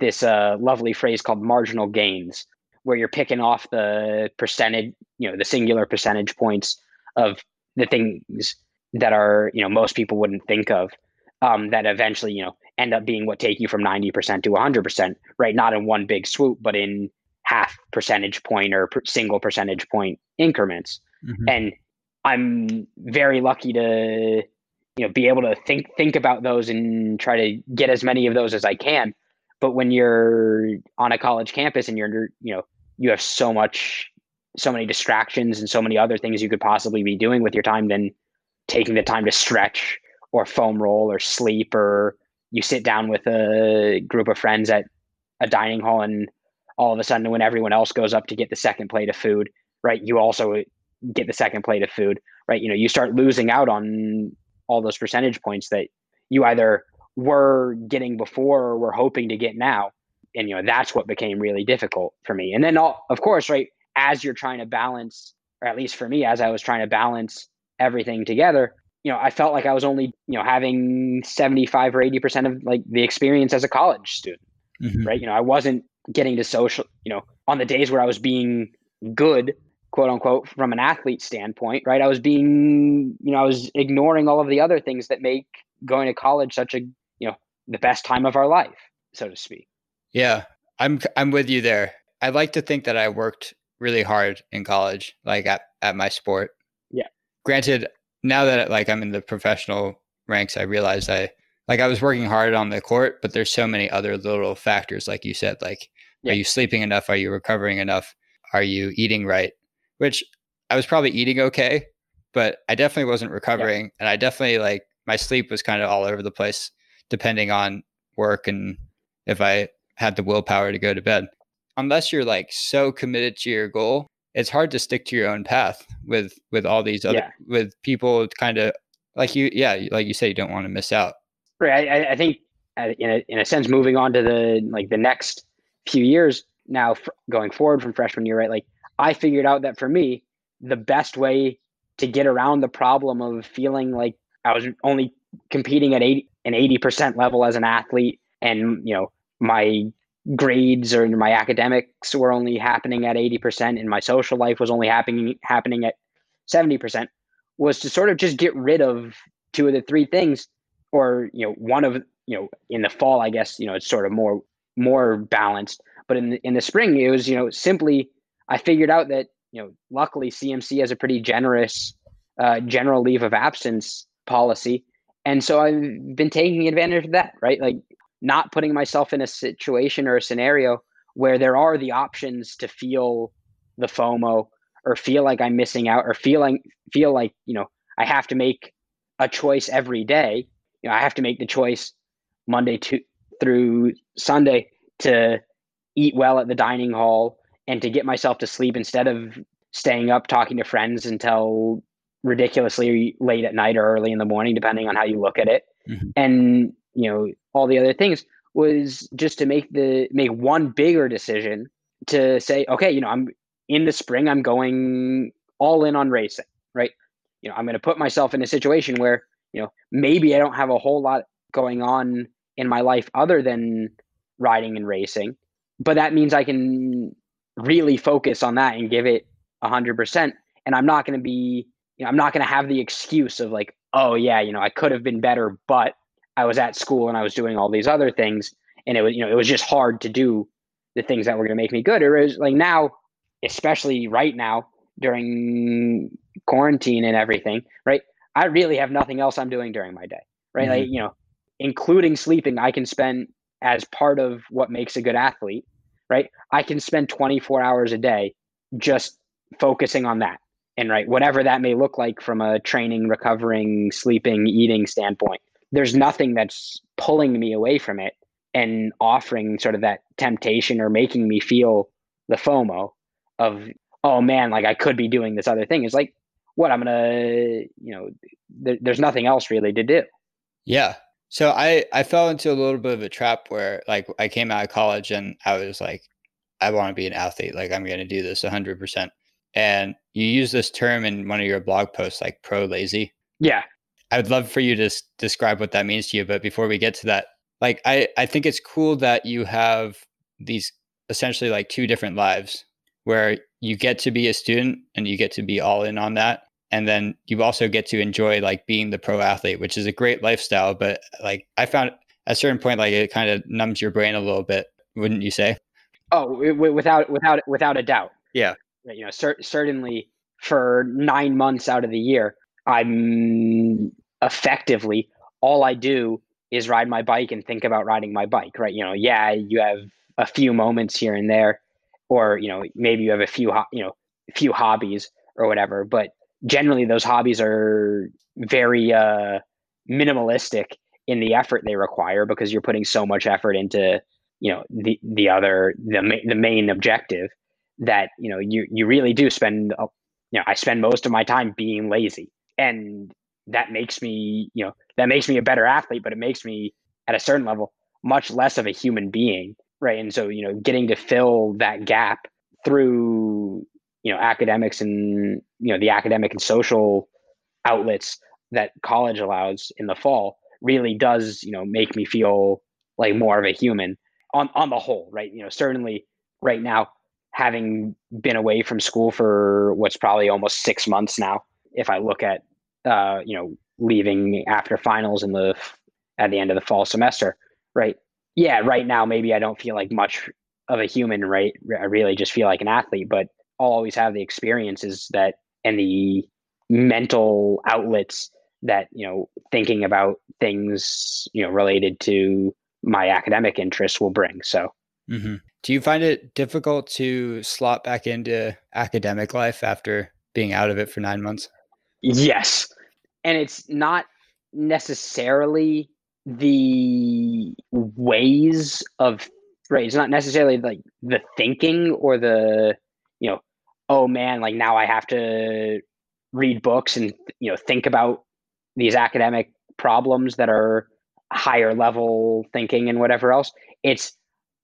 this uh, lovely phrase called marginal gains where you're picking off the percentage you know the singular percentage points of the things that are you know most people wouldn't think of um, that eventually you know end up being what take you from 90% to 100% right not in one big swoop but in half percentage point or per single percentage point increments. Mm-hmm. And I'm very lucky to you know be able to think think about those and try to get as many of those as I can. But when you're on a college campus and you're you know you have so much so many distractions and so many other things you could possibly be doing with your time than taking the time to stretch or foam roll or sleep or you sit down with a group of friends at a dining hall and all of a sudden when everyone else goes up to get the second plate of food right you also get the second plate of food right? You know you start losing out on all those percentage points that you either were getting before or were hoping to get now. And you know that's what became really difficult for me. And then all, of course right as you're trying to balance or at least for me as i was trying to balance everything together you know i felt like i was only you know having 75 or 80% of like the experience as a college student mm-hmm. right? You know i wasn't getting to social you know on the days where i was being good quote unquote from an athlete standpoint right? I was being you know i was ignoring all of the other things that make going to college such a you know the best time of our life so to speak. Yeah i'm i'm with you there. I like to think that i worked really hard in college like at, at my sport. Yeah. Granted now that like i'm in the professional ranks i realize i like i was working hard on the court but there's so many other little factors like you said like yeah. are you sleeping enough? Are you recovering enough? Are you eating right which I was probably eating okay, but I definitely wasn't recovering. Yeah. And I definitely like my sleep was kind of all over the place depending on work and if I had the willpower to go to bed. Unless you're like so committed to your goal, it's hard to stick to your own path with with all these other yeah. with people kind of like you yeah like you say you don't want to miss out right i, I think uh, in a, in a sense moving on to the like the next few years now going forward from freshman year right like I figured out that for me, the best way to get around the problem of feeling like I was only competing at 80, an 80% level as an athlete and, you know, my grades or my academics were only happening at 80% and my social life was only happening happening at 70% was to sort of just get rid of two of the three things or you know one of you know in the fall i guess you know it's sort of more more balanced. But in the, in the spring it was you know simply I figured out that you know luckily CMC has a pretty generous uh, general leave of absence policy, and so I've been taking advantage of that. Right, like not putting myself in a situation or a scenario where there are the options to feel the FOMO or feel like I'm missing out or feeling feel like you know I have to make a choice every day. You know, I have to make the choice Monday to through Sunday to eat well at the dining hall and to get myself to sleep instead of staying up talking to friends until ridiculously late at night or early in the morning depending on how you look at it mm-hmm. and you know all the other things was just to make the make one bigger decision to say okay you know i'm in the spring i'm going all in on racing right you know i'm going to put myself in a situation where you know maybe i don't have a whole lot going on in my life other than riding and racing but that means i can really focus on that and give it a hundred percent. And I'm not going to be, you know, I'm not going to have the excuse of like, oh yeah, you know, I could have been better, but I was at school and I was doing all these other things, and it was, you know, it was just hard to do the things that were going to make me good. Or is like now, especially right now during quarantine and everything, right? I really have nothing else I'm doing during my day, right? Mm-hmm. Like you know, including sleeping, I can spend as part of what makes a good athlete right? I can spend 24 hours a day just focusing on that. And right, whatever that may look like from a training, recovering, sleeping, eating standpoint, there's nothing that's pulling me away from it and offering sort of that temptation or making me feel the FOMO of, oh man, like I could be doing this other thing. It's like, what I'm gonna, you know, th- there's nothing else really to do. Yeah, so I I fell into a little bit of a trap where like I came out of college and I was like, I want to be an athlete. Like I'm going to do this 100. percent And you use this term in one of your blog posts, like pro lazy. Yeah. I would love for you to s- describe what that means to you. But before we get to that, like I I think it's cool that you have these essentially like two different lives where you get to be a student and you get to be all in on that and then you also get to enjoy like being the pro athlete which is a great lifestyle but like i found at a certain point like it kind of numbs your brain a little bit wouldn't you say Oh, without without without a doubt. Yeah. You know, cer- certainly for nine months out of the year, I'm effectively all I do is ride my bike and think about riding my bike. Right? You know, yeah, you have a few moments here and there, or you know, maybe you have a few you know, a few hobbies or whatever, but generally those hobbies are very uh, minimalistic in the effort they require because you're putting so much effort into you know the the other the ma- the main objective that you know you you really do spend a, you know I spend most of my time being lazy. And that makes me you know that makes me a better athlete but it makes me at a certain level much less of a human being right? And so you know getting to fill that gap through you know academics and you know the academic and social outlets that college allows in the fall really does you know make me feel like more of a human on on the whole right? You know certainly right now having been away from school for what's probably almost six months now if i look at uh you know leaving after finals in the at the end of the fall semester right? Yeah right now maybe i don't feel like much of a human right? I really just feel like an athlete but i'll always have the experiences that and the mental outlets that you know thinking about things you know related to my academic interests will bring. So mm-hmm. do you find it difficult to slot back into academic life after being out of it for nine months? Yes. And it's not necessarily the ways of right it's not necessarily like the thinking or the you know oh man like now i have to read books and you know think about these academic problems that are higher level thinking and whatever else. It's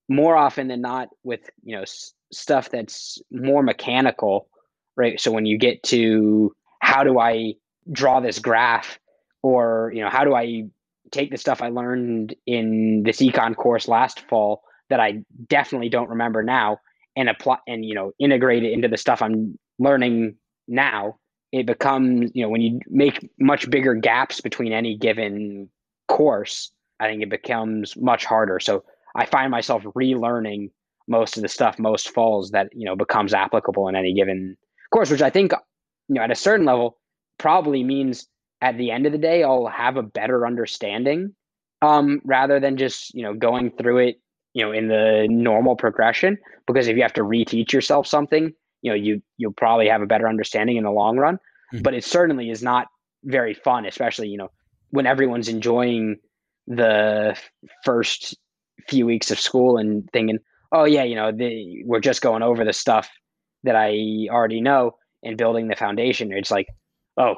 more often than not with you know s- stuff that's more mechanical right? So when you get to how do i draw this graph or you know how do i take the stuff i learned in this econ course last fall that i definitely don't remember now and apply and you know integrate it into the stuff i'm learning now it becomes you know when you make much bigger gaps between any given course i think it becomes much harder. So i find myself relearning most of the stuff most falls that you know becomes applicable in any given course which i think you know at a certain level probably means at the end of the day i'll have a better understanding um, rather than just you know going through it you know in the normal progression because if you have to reteach yourself something you know you you'll probably have a better understanding in the long run. Mm-hmm. but it certainly is not very fun especially you know when everyone's enjoying the first few weeks of school and thinking oh yeah you know the, we're just going over the stuff that i already know and building the foundation. It's like oh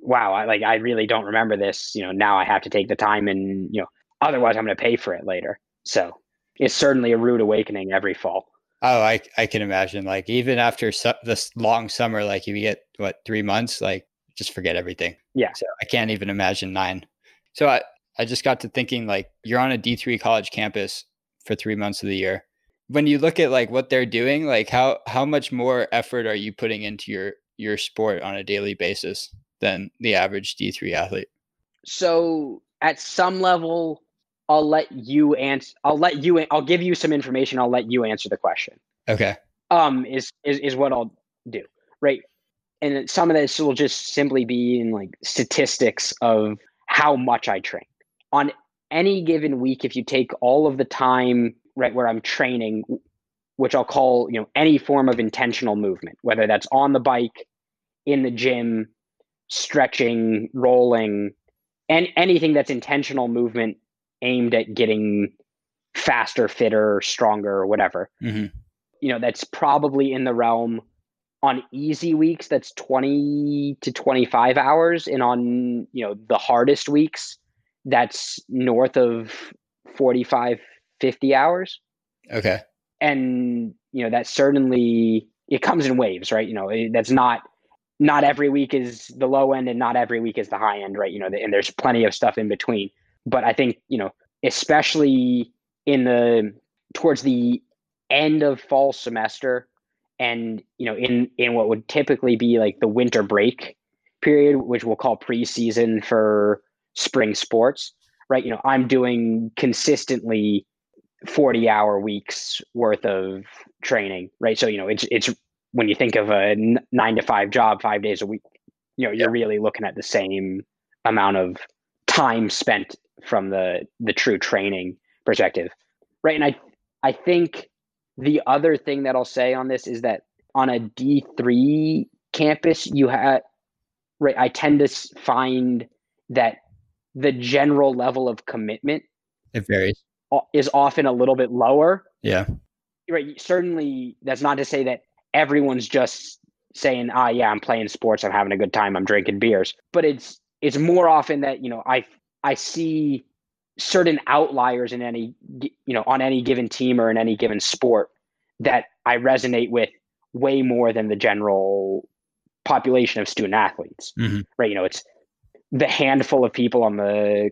wow i like i really don't remember this. You know now i have to take the time and you know otherwise i'm going to pay for it later. So it's certainly a rude awakening every fall Oh, I I can imagine. Like even after su- this long summer, like you get what three months, like just forget everything. Yeah. So I can't even imagine nine. So I I just got to thinking like you're on a D three college campus for three months of the year. When you look at like what they're doing, like how how much more effort are you putting into your your sport on a daily basis than the average D three athlete? So at some level, I'll let you answer. I'll let you. I'll give you some information. I'll let you answer the question. Okay. Um, is is is what I'll do, right? And some of this will just simply be in like statistics of how much I train on any given week. If you take all of the time, right, where I'm training, which I'll call you know any form of intentional movement, whether that's on the bike, in the gym, stretching, rolling, and anything that's intentional movement aimed at getting faster, fitter, stronger, or whatever. Mm-hmm. You know, that's probably in the realm on easy weeks, that's 20 to 25 hours. And on, you know, the hardest weeks, that's north of 45, 50 hours. Okay. And, you know, that certainly, it comes in waves, right? You know, that's not, not every week is the low end and not every week is the high end, right? You know, and there's plenty of stuff in between but I think you know, especially in the towards the end of fall semester, and you know, in in what would typically be like the winter break period, which we'll call preseason for spring sports, right? You know, I'm doing consistently 40 hour weeks worth of training, right? So, you know, it's, it's when you think of a nine to five job, five days a week, you know, you're really looking at the same amount of time spent from the, the true training perspective. Right. And I, I think the other thing that I'll say on this is that on a D3 campus, you have, right, I tend to find that the general level of commitment it varies is often a little bit lower. Yeah. Right. Certainly, that's not to say that everyone's just saying, "Ah, yeah, I'm playing sports. I'm having a good time. I'm drinking beers." But it's it's more often that you know I I see certain outliers in any you know on any given team or in any given sport that I resonate with way more than the general population of student athletes. Mm-hmm. Right. You know, it's the handful of people on the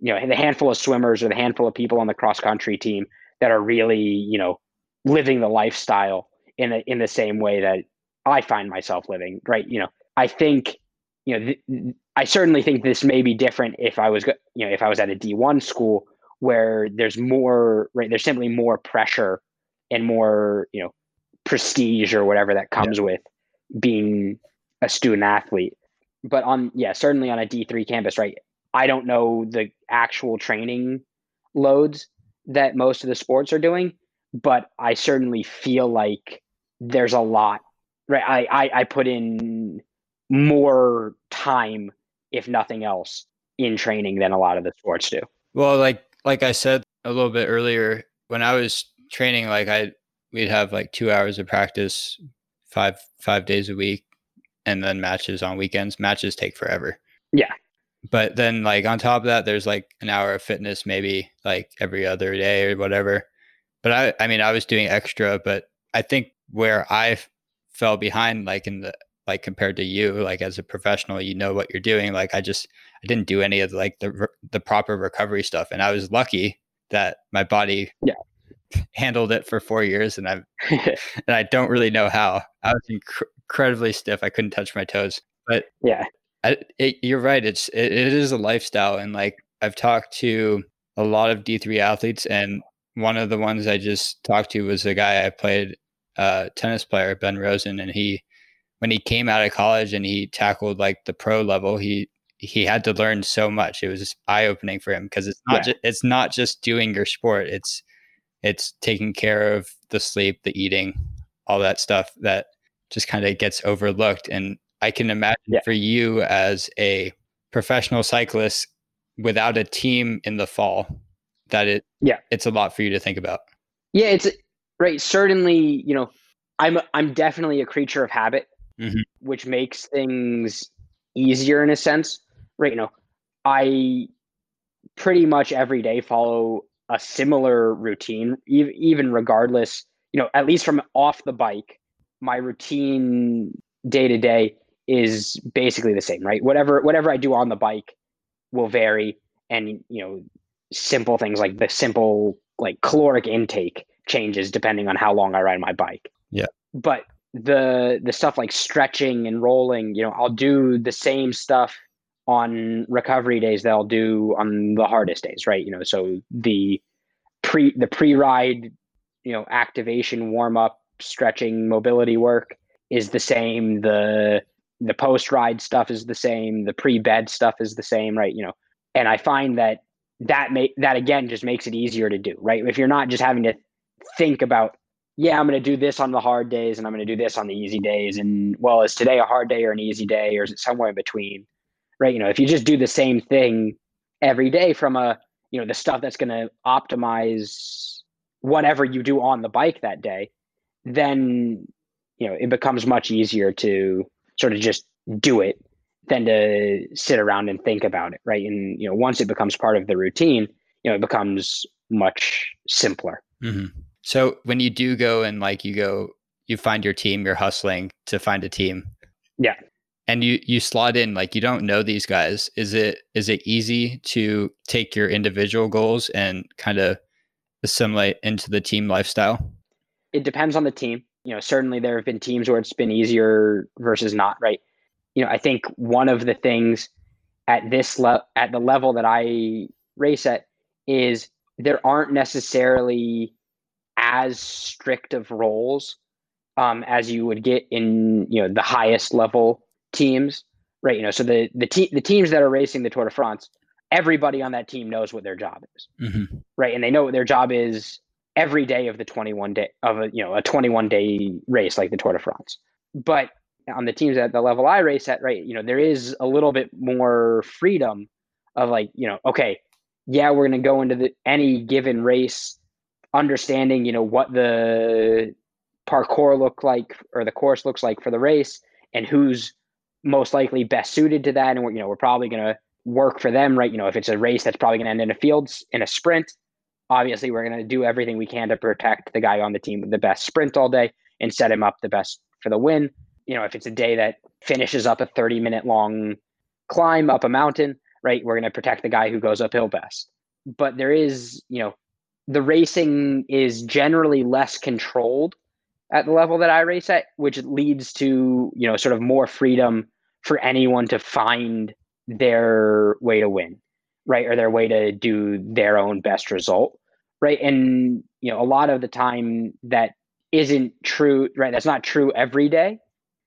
you know the handful of swimmers or the handful of people on the cross country team that are really you know living the lifestyle in a, in the same way that I find myself living right you know I think you know th- I certainly think this may be different if I was you know if I was at a D1 school where there's more right there's simply more pressure and more you know prestige or whatever that comes yeah. with being a student athlete but on yeah certainly on a d3 campus right I don't know the actual training loads that most of the sports are doing, but I certainly feel like there's a lot. Right, I I, I put in more time, if nothing else, in training than a lot of the sports do. Well, like like I said a little bit earlier, when I was training, like I we'd have like two hours of practice, five five days a week, and then matches on weekends. Matches take forever. Yeah, but then like on top of that there's like an hour of fitness maybe like every other day or whatever but i i mean i was doing extra but i think where i fell behind like in the like compared to you like as a professional you know what you're doing like i just i didn't do any of the, like the the proper recovery stuff and i was lucky that my body yeah. handled it for 4 years and i and i don't really know how. I was inc- incredibly stiff i couldn't touch my toes but yeah. I, it, you're right. It's it, it is a lifestyle, and like I've talked to a lot of D3 athletes, and one of the ones I just talked to was a guy I played uh, tennis player Ben Rosen, and he when he came out of college and he tackled like the pro level, he he had to learn so much. It was just eye opening for him because it's not yeah. ju- it's not just doing your sport. It's it's taking care of the sleep, the eating, all that stuff that just kind of gets overlooked. And I can imagine yeah. for you as a professional cyclist without a team in the fall that it yeah it's a lot for you to think about. Yeah, it's right. Certainly, you know, I'm I'm definitely a creature of habit, mm-hmm. which makes things easier in a sense. Right, you know, I pretty much every day follow a similar routine, even regardless, you know, at least from off the bike, my routine day to day is basically the same, right? Whatever whatever I do on the bike will vary, and you know, simple things like the simple like caloric intake changes depending on how long I ride my bike. Yeah. But the the stuff like stretching and rolling, you know, I'll do the same stuff on recovery days that I'll do on the hardest days, right? You know, so the pre the pre-ride, you know, activation, warm up, stretching, mobility work is the same. The the post ride stuff is the same the pre-bed stuff is the same right you know and i find that that may that again just makes it easier to do right if you're not just having to think about yeah i'm going to do this on the hard days and i'm going to do this on the easy days. And well is today a hard day or an easy day or is it somewhere in between? Right you know if you just do the same thing every day from a you know the stuff that's going to optimize whatever you do on the bike that day then you know it becomes much easier to sort of just do it than to sit around and think about it right? And you know once it becomes part of the routine you know it becomes much simpler. Mm-hmm. So when you do go and like you go you find your team you're hustling to find a team. Yeah. And you you slot in like you don't know these guys. Is it is it easy to take your individual goals and kind of assimilate into the team lifestyle? It depends on the team. You know, certainly there have been teams where it's been easier versus not, right? You know, I think one of the things at this level, at the level that I race at is there aren't necessarily as strict of roles um, as you would get in you know the highest level teams, right? You know, so the the te- the teams that are racing the Tour de France, everybody on that team knows what their job is, mm-hmm. right? And they know what their job is every day of the 21 day of a you know a 21 day race like the Tour de France. But on the teams at the level I race at, right, you know, there is a little bit more freedom of like, you know, okay, yeah, we're going to go into the, any given race understanding, you know, what the parcours look like or the course looks like for the race and who's most likely best suited to that. And we're, you know, we're probably going to work for them, right? You know, if it's a race that's probably going to end in a fields in a sprint, obviously we're going to do everything we can to protect the guy on the team with the best sprint all day and set him up the best for the win. You know, if it's a day that finishes up a 30 minute long climb up a mountain, right? We're going to protect the guy who goes uphill best. But there is, you know, the racing is generally less controlled at the level that I race at, which leads to, you know, sort of more freedom for anyone to find their way to win, right? Or their way to do their own best result, right? And, you know, a lot of the time that isn't true, right? That's not true every day,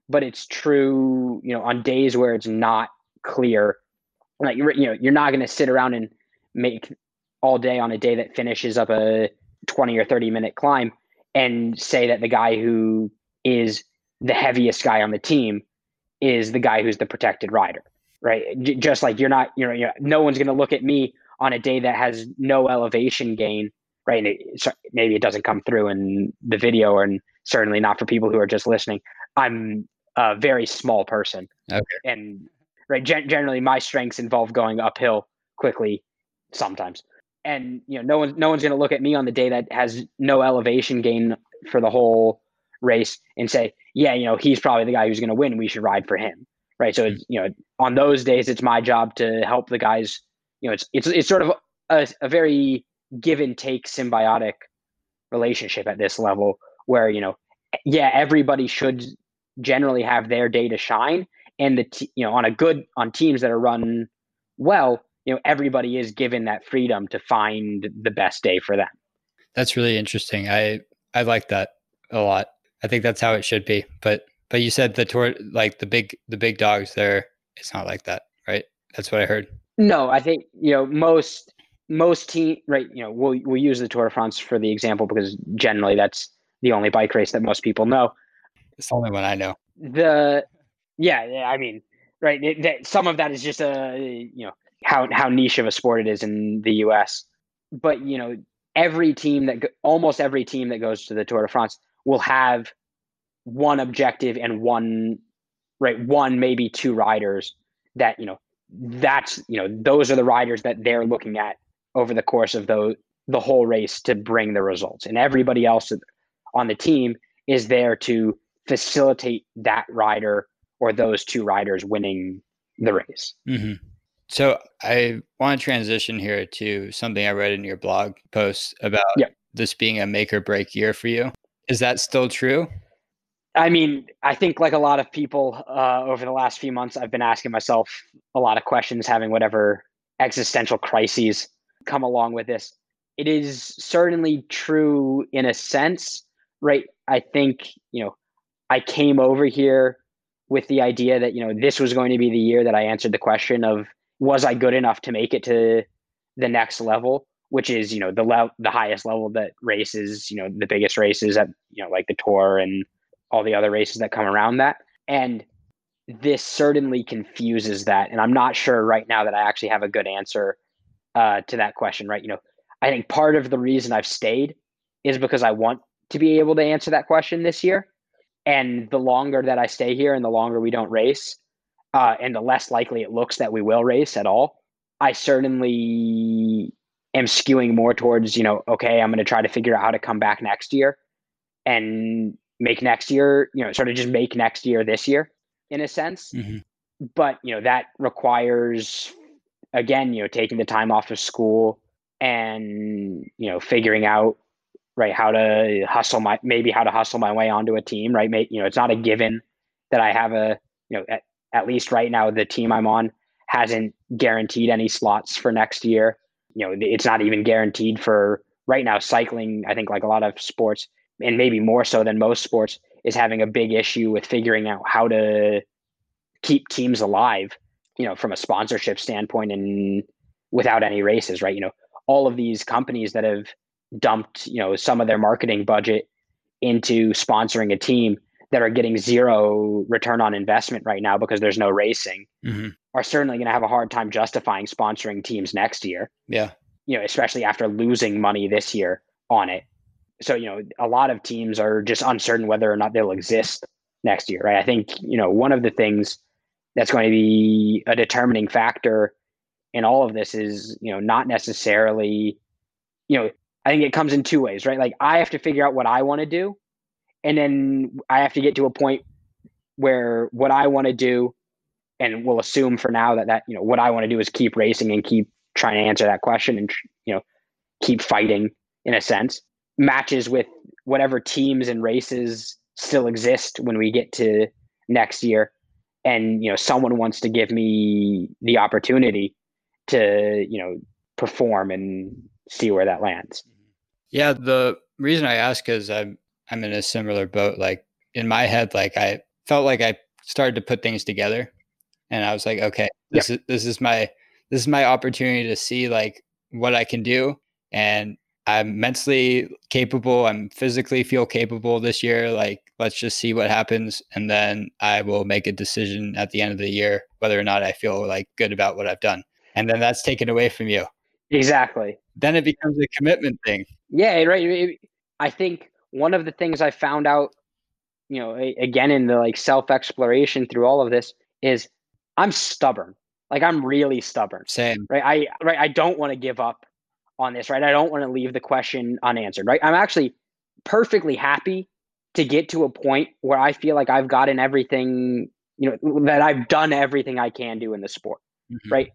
but it's true, you know, on days where it's not clear like you know, you're not going to sit around and make all day on a day that finishes up a 20 or 30 minute climb and say that the guy who is the heaviest guy on the team is the guy who's the protected rider, right? J- just like you're not, you know, no one's going to look at me on a day that has no elevation gain, right? And it, maybe it doesn't come through in the video, and certainly not for people who are just listening. I'm a very small person, okay. and right? Gen- generally, my strengths involve going uphill quickly sometimes, and you know, no one no one's going to look at me on the day that has no elevation gain for the whole race and say, yeah, you know, he's probably the guy who's going to win. We should ride for him, right? So it's, you know, on those days, it's my job to help the guys. You know, it's it's it's sort of a, a very give and take symbiotic relationship at this level where you know yeah everybody should generally have their day to shine and the t- you know on a good on teams that are run well you know everybody is given that freedom to find the best day for them. That's really interesting. I i like that a lot. I think that's how it should be. But but you said the tour like the big the big dogs there it's not like that right? That's what i heard. No i think you know most most team right you know we'll we'll use the tour de france for the example because generally that's the only bike race that most people know. It's the only one i know. The yeah, yeah I mean, right. It, that, some of that is just a you know how how niche of a sport it is in the U.S. But you know, every team that almost every team that goes to the Tour de France will have one objective and one right one maybe two riders that you know that's you know those are the riders that they're looking at over the course of the the whole race to bring the results and everybody else on the team is there to facilitate that rider or those two riders winning the race. Mm-hmm. So I want to transition here to something I read in your blog post about this being a make or break year for you. Is that still true? I mean, I think like a lot of people uh, over the last few months, I've been asking myself a lot of questions, having whatever existential crises come along with this. It is certainly true in a sense, right? I think, you know, I came over here with the idea that you know this was going to be the year that I answered the question of was I good enough to make it to the next level, which is you know the level the highest level that races you know the biggest races at you know like the tour and all the other races that come around that. And this certainly confuses that. And i'm not sure right now that i actually have a good answer uh, to that question right? You know i think part of the reason i've stayed is because i want to be able to answer that question this year. And the longer that I stay here and the longer we don't race, uh, and the less likely it looks that we will race at all, I certainly am skewing more towards, you know, okay, I'm going to try to figure out how to come back next year and make next year, you know, sort of just make next year this year in a sense. Mm-hmm. But, you know, that requires, again, you know, taking the time off of school and, you know, figuring out right? How to hustle my maybe how to hustle my way onto a team, right? May, you know, it's not a given that I have a you know at, at least right now the team I'm on hasn't guaranteed any slots for next year. you know, it's not even guaranteed for right now. Cycling, I think, like a lot of sports, and maybe more so than most sports, is having a big issue with figuring out how to keep teams alive, you know, from a sponsorship standpoint and without any races, right? You know, all of these companies that have dumped, you know, some of their marketing budget into sponsoring a team that are getting zero return on investment right now because there's no racing mm-hmm. are certainly going to have a hard time justifying sponsoring teams next year. Yeah. You know, especially after losing money this year on it. So, you know, a lot of teams are just uncertain whether or not they'll exist next year, right? I think, you know, one of the things that's going to be a determining factor in all of this is, you know, not necessarily, you know, I think it comes in two ways, right? Like I have to figure out what I want to do and then I have to get to a point where what I want to do, and we'll assume for now that that you know what I want to do is keep racing and keep trying to answer that question and you know keep fighting in a sense. Matches with whatever teams and races still exist when we get to next year. And you know someone wants to give me the opportunity to you know perform and see where that lands. Yeah the reason i ask is i'm I'm in a similar boat. Like in my head, like I felt like I started to put things together, and I was like, okay, this yep. is this is my this is my opportunity to see like what I can do, and I'm mentally capable. I'm physically feel capable this year. Like let's just see what happens, and then I will make a decision at the end of the year whether or not I feel like good about what I've done. And then that's taken away from you. Exactly. Then it becomes a commitment thing. Yeah, right. I think one of the things I found out, you know, again in the like self exploration through all of this is I'm stubborn. Like I'm really stubborn. Same. Right. I right. I don't want to give up on this. Right. I don't want to leave the question unanswered. Right. I'm actually perfectly happy to get to a point where I feel like I've gotten everything, you know, that I've done everything I can do in the sport. Mm-hmm. Right.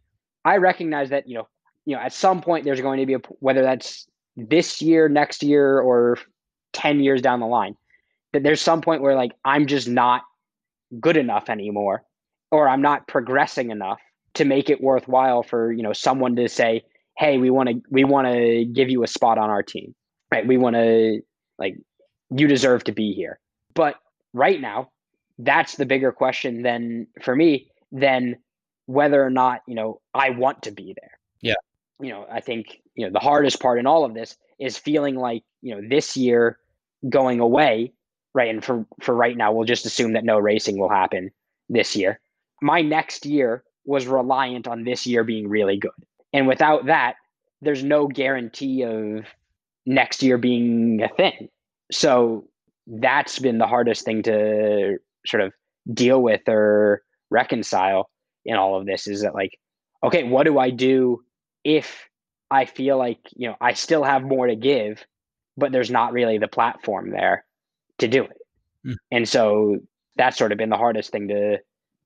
I recognize that, you know, you know, at some point there's going to be a whether that's this year, next year, or 10 years down the line that there's some point where like i'm just not good enough anymore or i'm not progressing enough to make it worthwhile for you know someone to say hey we want to we want to give you a spot on our team right? We want to like you deserve to be here. But right now that's the bigger question than for me than whether or not you know i want to be there. Yeah. You know i think you know the hardest part in all of this is feeling like you know this year going away, right? And for for right now, we'll just assume that no racing will happen this year. My next year was reliant on this year being really good. And without that, there's no guarantee of next year being a thing. So that's been the hardest thing to sort of deal with or reconcile in all of this is that like okay what do i do if i feel like you know i still have more to give but there's not really the platform there to do it. Mm. And so that's sort of been the hardest thing to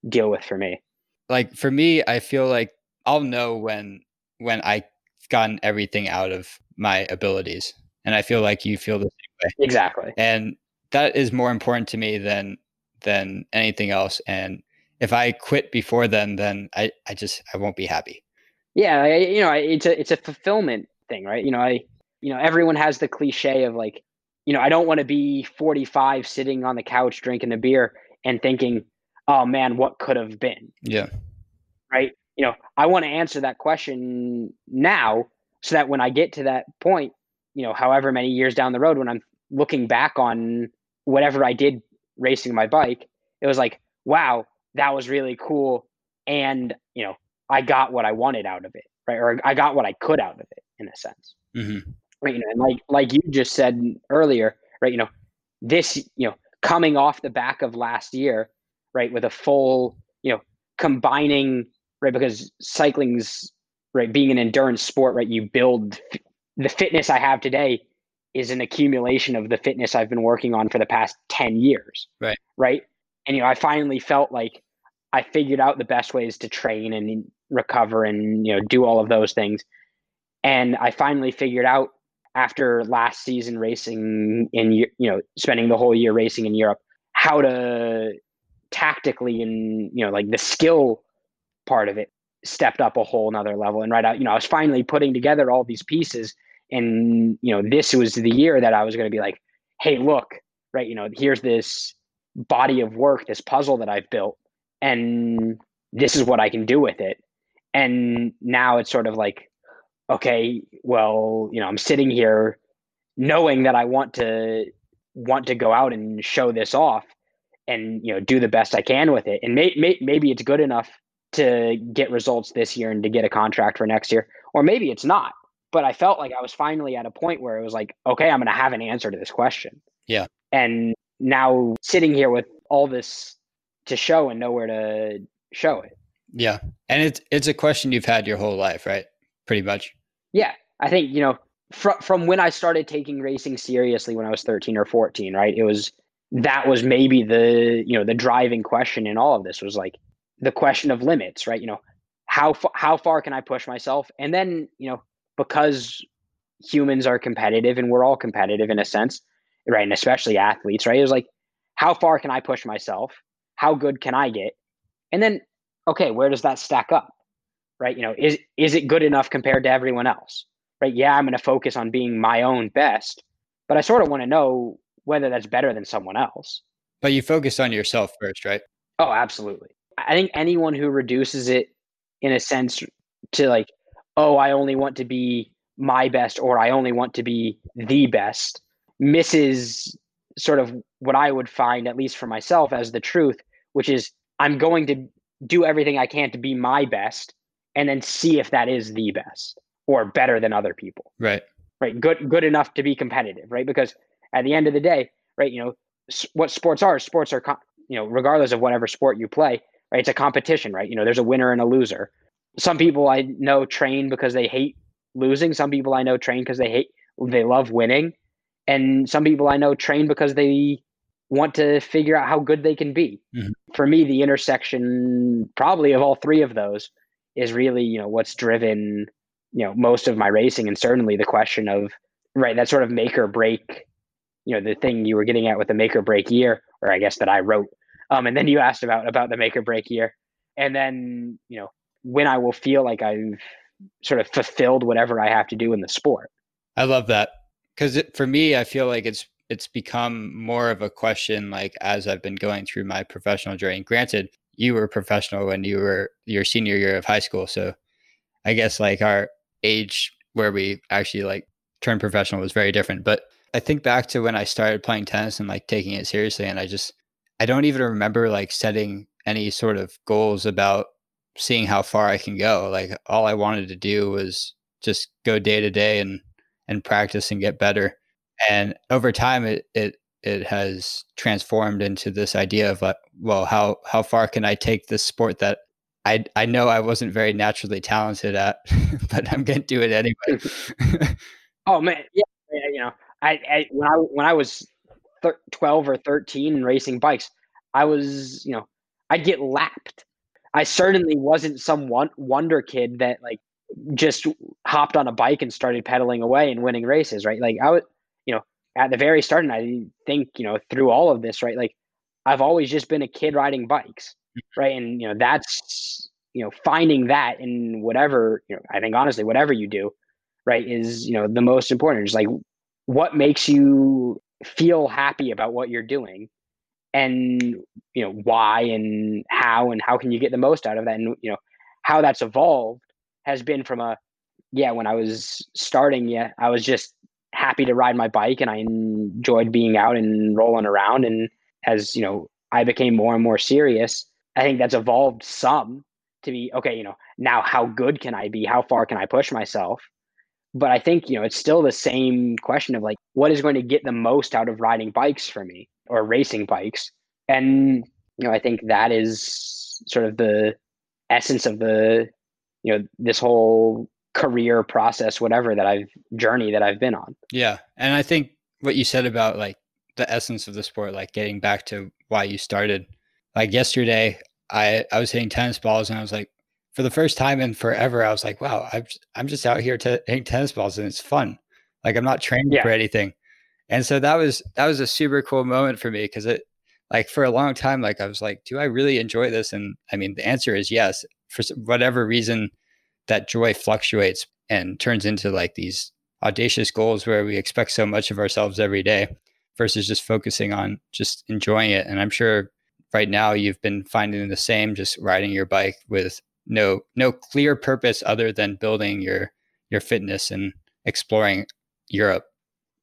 deal with for me. Like for me, I feel like I'll know when when I've gotten everything out of my abilities. And I feel like you feel the same way. Exactly. And that is more important to me than than anything else. And if I quit before then, then I, I just I won't be happy. Yeah, I, you know, it's a it's a fulfillment thing, right? You know, I you know, everyone has the cliche of like, you know, I don't want to be 45 sitting on the couch drinking a beer and thinking, oh man, what could have been? Yeah. Right. You know, I want to answer that question now so that when I get to that point, you know, however many years down the road, when I'm looking back on whatever I did racing my bike, it was like, wow, that was really cool. And, you know, I got what I wanted out of it, right? Or I got what I could out of it in a sense. Mm-hmm right? You know, and like like you just said earlier, right? You know, this you know coming off the back of last year, right, with a full you know combining right because cycling's right being an endurance sport, right? You build the fitness I have today is an accumulation of the fitness I've been working on for the past 10 years. Right. Right. And, you know, I finally felt like I figured out the best ways to train and recover and, you know, do all of those things. And I finally figured out after last season racing in you know spending the whole year racing in Europe how to tactically and you know like the skill part of it stepped up a whole nother level. And right out, you know, I was finally putting together all these pieces. And, you know, this was the year that I was going to be like, hey, look, right, you know, here's this body of work, this puzzle that I've built, and this is what I can do with it. And now it's sort of like, okay, well, you know, I'm sitting here knowing that I want to want to go out and show this off and you know do the best I can with it. And may, may, maybe it's good enough to get results this year and to get a contract for next year, or maybe it's not. But I felt like I was finally at a point where it was like, okay, I'm going to have an answer to this question. Yeah. And now sitting here with all this to show and nowhere to show it. Yeah. And it's it's a question you've had your whole life, right? Pretty much. Yeah. I think, you know, from from when I started taking racing seriously when I was 13 or 14, right? It was that was maybe the, you know, the driving question in all of this was like the question of limits, right? You know, how fa- how far can I push myself? And then, you know, because humans are competitive and we're all competitive in a sense, right? And especially athletes, right? It was like how far can I push myself? How good can I get? And then okay, where does that stack up? Right? You know, is is it good enough compared to everyone else? right? Yeah, I'm going to focus on being my own best, but I sort of want to know whether that's better than someone else. But you focus on yourself first, right? Oh, absolutely. I think anyone who reduces it in a sense to like, oh, I only want to be my best or I only want to be the best misses sort of what I would find, at least for myself, as the truth, which is I'm going to do everything I can to be my best and then see if that is the best or better than other people. Right. Right. Good good enough to be competitive, right? Because at the end of the day, right, you know, what sports are, sports are you know, regardless of whatever sport you play, right? It's a competition, right? You know, there's a winner and a loser. Some people I know train because they hate losing. Some people I know train because they hate they love winning. And some people I know train because they want to figure out how good they can be. Mm-hmm. For me, the intersection probably of all three of those is really, you know, what's driven you know most of my racing and certainly the question of right that sort of make or break you know the thing you were getting at with the make or break year or i guess that i wrote um, and then you asked about about the make or break year. And then you know when i will feel like i've sort of fulfilled whatever i have to do in the sport. I love that. Because for me i feel like it's it's become more of a question like as i've been going through my professional journey. Granted you were professional when you were your senior year of high school so i guess like our age where we actually like turned professional was very different. But I think back to when I started playing tennis and like taking it seriously, and I just I don't even remember like setting any sort of goals about seeing how far I can go. Like all I wanted to do was just go day to day and and practice and get better. And over time, it it it has transformed into this idea of like, well, how how far can I take this sport that I I know I wasn't very naturally talented at, but I'm going to do it anyway. oh man, yeah, you know, I, I when I when I was thir- 12 or 13 and racing bikes, I was, you know, I'd get lapped. I certainly wasn't some one, wonder kid that like just hopped on a bike and started pedaling away and winning races, right? Like I know, at the very start, and I think, you know, through all of this, right? Like I've always just been a kid riding bikes mm-hmm. right? And you know that's you know finding that in whatever you know i think honestly whatever you do right is you know the most important. It's like what makes you feel happy about what you're doing and you know why and how and how can you get the most out of that? And you know how that's evolved has been from a yeah when i was starting yeah i was just happy to ride my bike and i enjoyed being out and rolling around and as you know i became more and more serious I think that's evolved some to be okay, you know, now how good can I be? How far can I push myself? But I think, you know, it's still the same question of like, what is going to get the most out of riding bikes for me or racing bikes? And, you know, I think that is sort of the essence of the, you know, this whole career process, whatever that I've journey that I've been on. Yeah. And I think what you said about like the essence of the sport, like getting back to why you started like yesterday, I I was hitting tennis balls and I was like, for the first time in forever, I was like, wow, I'm I'm just out here to hitting tennis balls and it's fun. Like I'm not trained yeah. for anything. And so that was that was a super cool moment for me because it like for a long time, like I was like, do I really enjoy this? And I mean, the answer is yes. for whatever reason, that joy fluctuates and turns into like these audacious goals where we expect so much of ourselves every day versus just focusing on just enjoying it. And I'm sure right now you've been finding the same, just riding your bike with no no clear purpose other than building your your fitness and exploring Europe.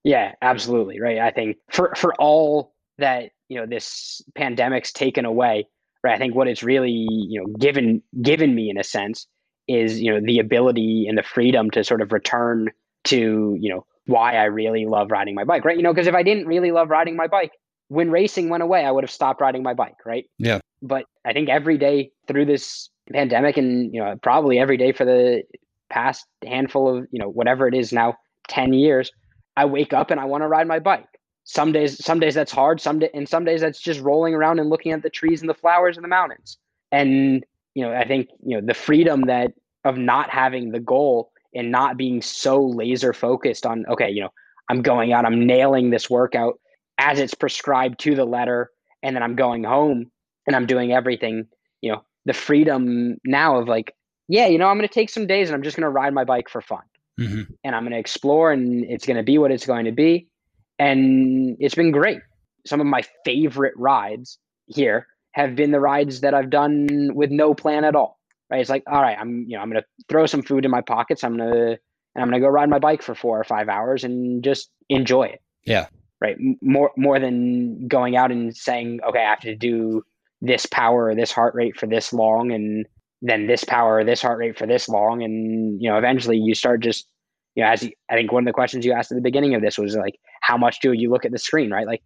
Yeah, absolutely. Right. I think for for all that, you know, this pandemic's taken away, right? I think what it's really, you know, given given me in a sense is, you know, the ability and the freedom to sort of return to, you know, why I really love riding my bike, right? You know, because if I didn't really love riding my bike, when racing went away, I would have stopped riding my bike, right? Yeah. But I think every day through this pandemic and, you know, probably every day for the past handful of, you know, whatever it is now, 10 years, I wake up and I want to ride my bike. Some days, some days that's hard. Some day, and some days that's just rolling around and looking at the trees and the flowers in the mountains. And you know, I think you know the freedom that of not having the goal and not being so laser focused on okay, you know, I'm going out, I'm nailing this workout as it's prescribed to the letter, and then I'm going home and I'm doing everything. You know, the freedom now of like, yeah, you know, I'm going to take some days and I'm just going to ride my bike for fun mm-hmm. and I'm going to explore, and it's going to be what it's going to be. And it's been great. Some of my favorite rides here have been the rides that I've done with no plan at all. Right? It's like, all right, I'm you know I'm going to throw some food in my pockets. I'm going to and I'm going to go ride my bike for four or five hours and just enjoy it. Yeah. Right. More more than going out and saying, okay, I have to do this power or this heart rate for this long and then this power, or this heart rate for this long, and you know, eventually you start just, you know, as you, I think one of the questions you asked at the beginning of this was like, how much do you look at the screen, right? Like,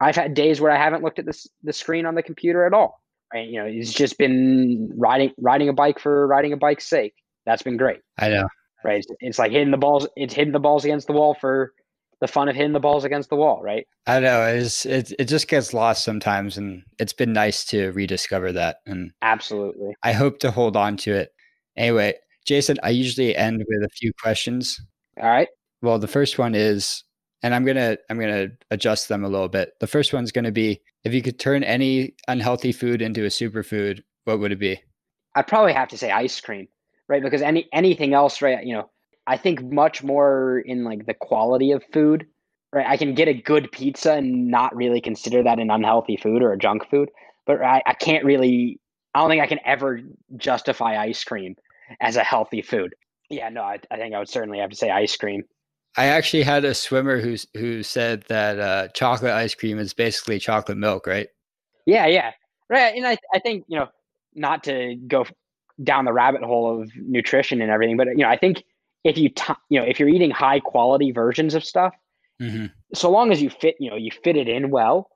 I've had days where I haven't looked at this the screen on the computer at all, right? You know, it's just been riding riding a bike for riding a bike's sake. That's been great. I know, right? It's, it's like hitting the balls. It's hitting the balls against the wall for the fun of hitting the balls against the wall, right? I know it's it it just gets lost sometimes, and it's been nice to rediscover that. And absolutely, I hope to hold on to it. Anyway, Jason, I usually end with a few questions. All right. Well, the first one is, and I'm gonna I'm gonna adjust them a little bit. The first one's gonna be if you could turn any unhealthy food into a superfood, what would it be? I'd probably have to say ice cream, right? Because any anything else, right? You know, I think much more in like the quality of food. Right, I can get a good pizza and not really consider that an unhealthy food or a junk food, but I, I can't really. I don't think I can ever justify ice cream as a healthy food. Yeah, no, I, I think I would certainly have to say ice cream. I actually had a swimmer who who said that uh, chocolate ice cream is basically chocolate milk, right? Yeah, yeah, right. And I I think you know not to go down the rabbit hole of nutrition and everything, but you know I think if you t- you know if you're eating high quality versions of stuff mm-hmm. so long as you fit you know you fit it in well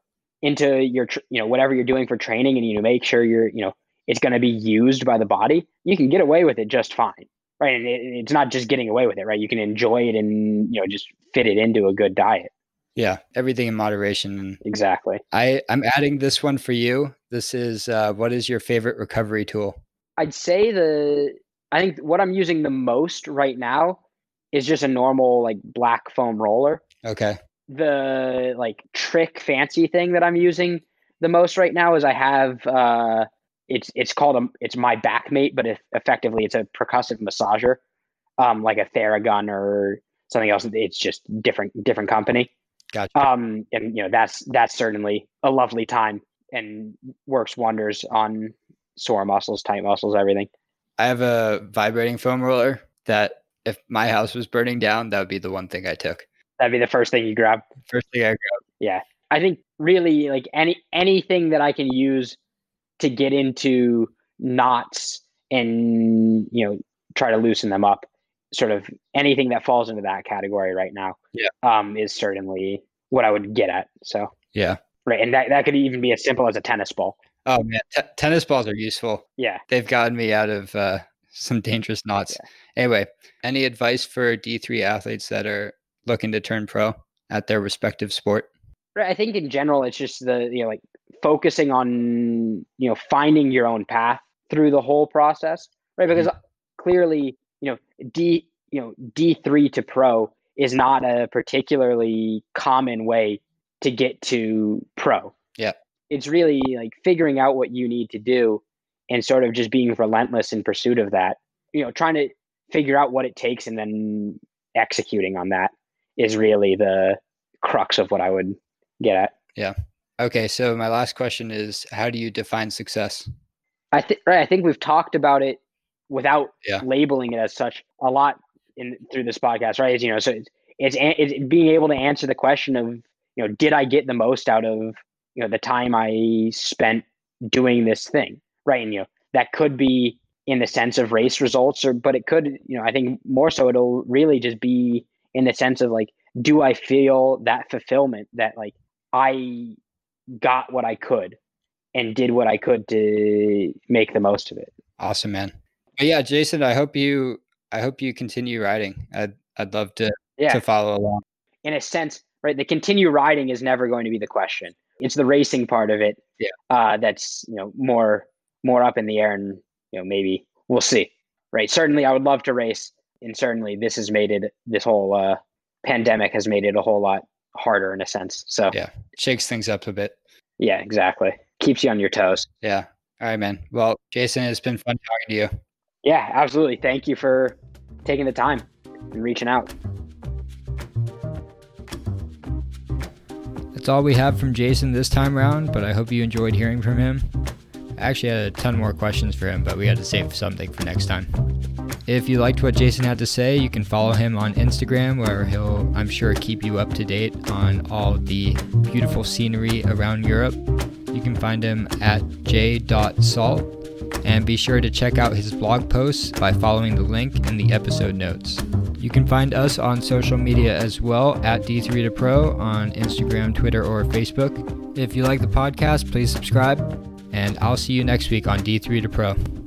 into your tr- you know whatever you're doing for training and you make sure you're you know it's going to be used by the body you can get away with it just fine right? And it, it's not just getting away with it right? You can enjoy it and you know just fit it into a good diet. Yeah everything in moderation. Exactly. I i'm adding this one for you. This is uh, what is your favorite recovery tool? I'd say the I think what I'm using the most right now is just a normal like black foam roller. Okay. The like trick fancy thing that I'm using the most right now is I have uh it's it's called a it's my backmate, but if, effectively it's a percussive massager, um like a Theragun or something else. It's just different different company. Gotcha. Um and you know that's that's certainly a lovely time and works wonders on sore muscles, tight muscles, everything. I have a vibrating foam roller that if my house was burning down, that would be the one thing I took. That'd be the first thing you grab. First thing I grab. Yeah. I think really like any anything that I can use to get into knots and you know try to loosen them up. Sort of anything that falls into that category right now. Yeah. Um, is certainly what I would get at. So yeah. Right. And that, that could even be as simple as a tennis ball. Oh man, T- tennis balls are useful. Yeah, they've gotten me out of uh, some dangerous knots. Yeah. Anyway, any advice for D three athletes that are looking to turn pro at their respective sport? Right, I think in general, it's just the you know like focusing on you know finding your own path through the whole process, right? Because mm-hmm. clearly, you know, D you know D three to pro is not a particularly common way to get to pro. Yeah it's really like figuring out what you need to do and sort of just being relentless in pursuit of that. You know, trying to figure out what it takes and then executing on that is really the crux of what I would get at. Yeah. Okay. So my last question is, how do you define success? I think right. I think we've talked about it without Yeah. labeling it as such a lot in through this podcast, right? It's, you know, so it's, it's it's being able to answer the question of you know, did I get the most out of you know the time I spent doing this thing, right? And you know, that could be in the sense of race results, or but it could, you know, I think more so it'll really just be in the sense of like, do I feel that fulfillment that like I got what I could and did what I could to make the most of it. Awesome, man. But yeah, Jason, I hope you I hope you continue riding. I'd I'd love to Yeah. to follow along. in a sense, right? The continue riding is never going to be the question. It's the racing part of it, Yeah. uh, that's you know more more up in the air, and you know maybe we'll see, right? Certainly, I would love to race, and certainly this has made it. This whole uh, pandemic has made it a whole lot harder in a sense. So Yeah. Shakes things up a bit. Yeah, exactly. Keeps you on your toes. Yeah. All right, man. Well, Jason, it's been fun talking to you. Yeah, absolutely. Thank you for taking the time and reaching out. That's all we have from Jason this time around, but I hope you enjoyed hearing from him. I actually had a ton more questions for him, but we had to save something for next time. If you liked what Jason had to say, you can follow him on Instagram, where he'll, I'm sure, keep you up to date on all the beautiful scenery around Europe. You can find him at j.salt, and be sure to check out his blog posts by following the link in the episode notes. You can find us on social media as well at D3 to Pro on Instagram, Twitter, or Facebook. If you like the podcast, please subscribe, and I'll see you next week on D3 to Pro.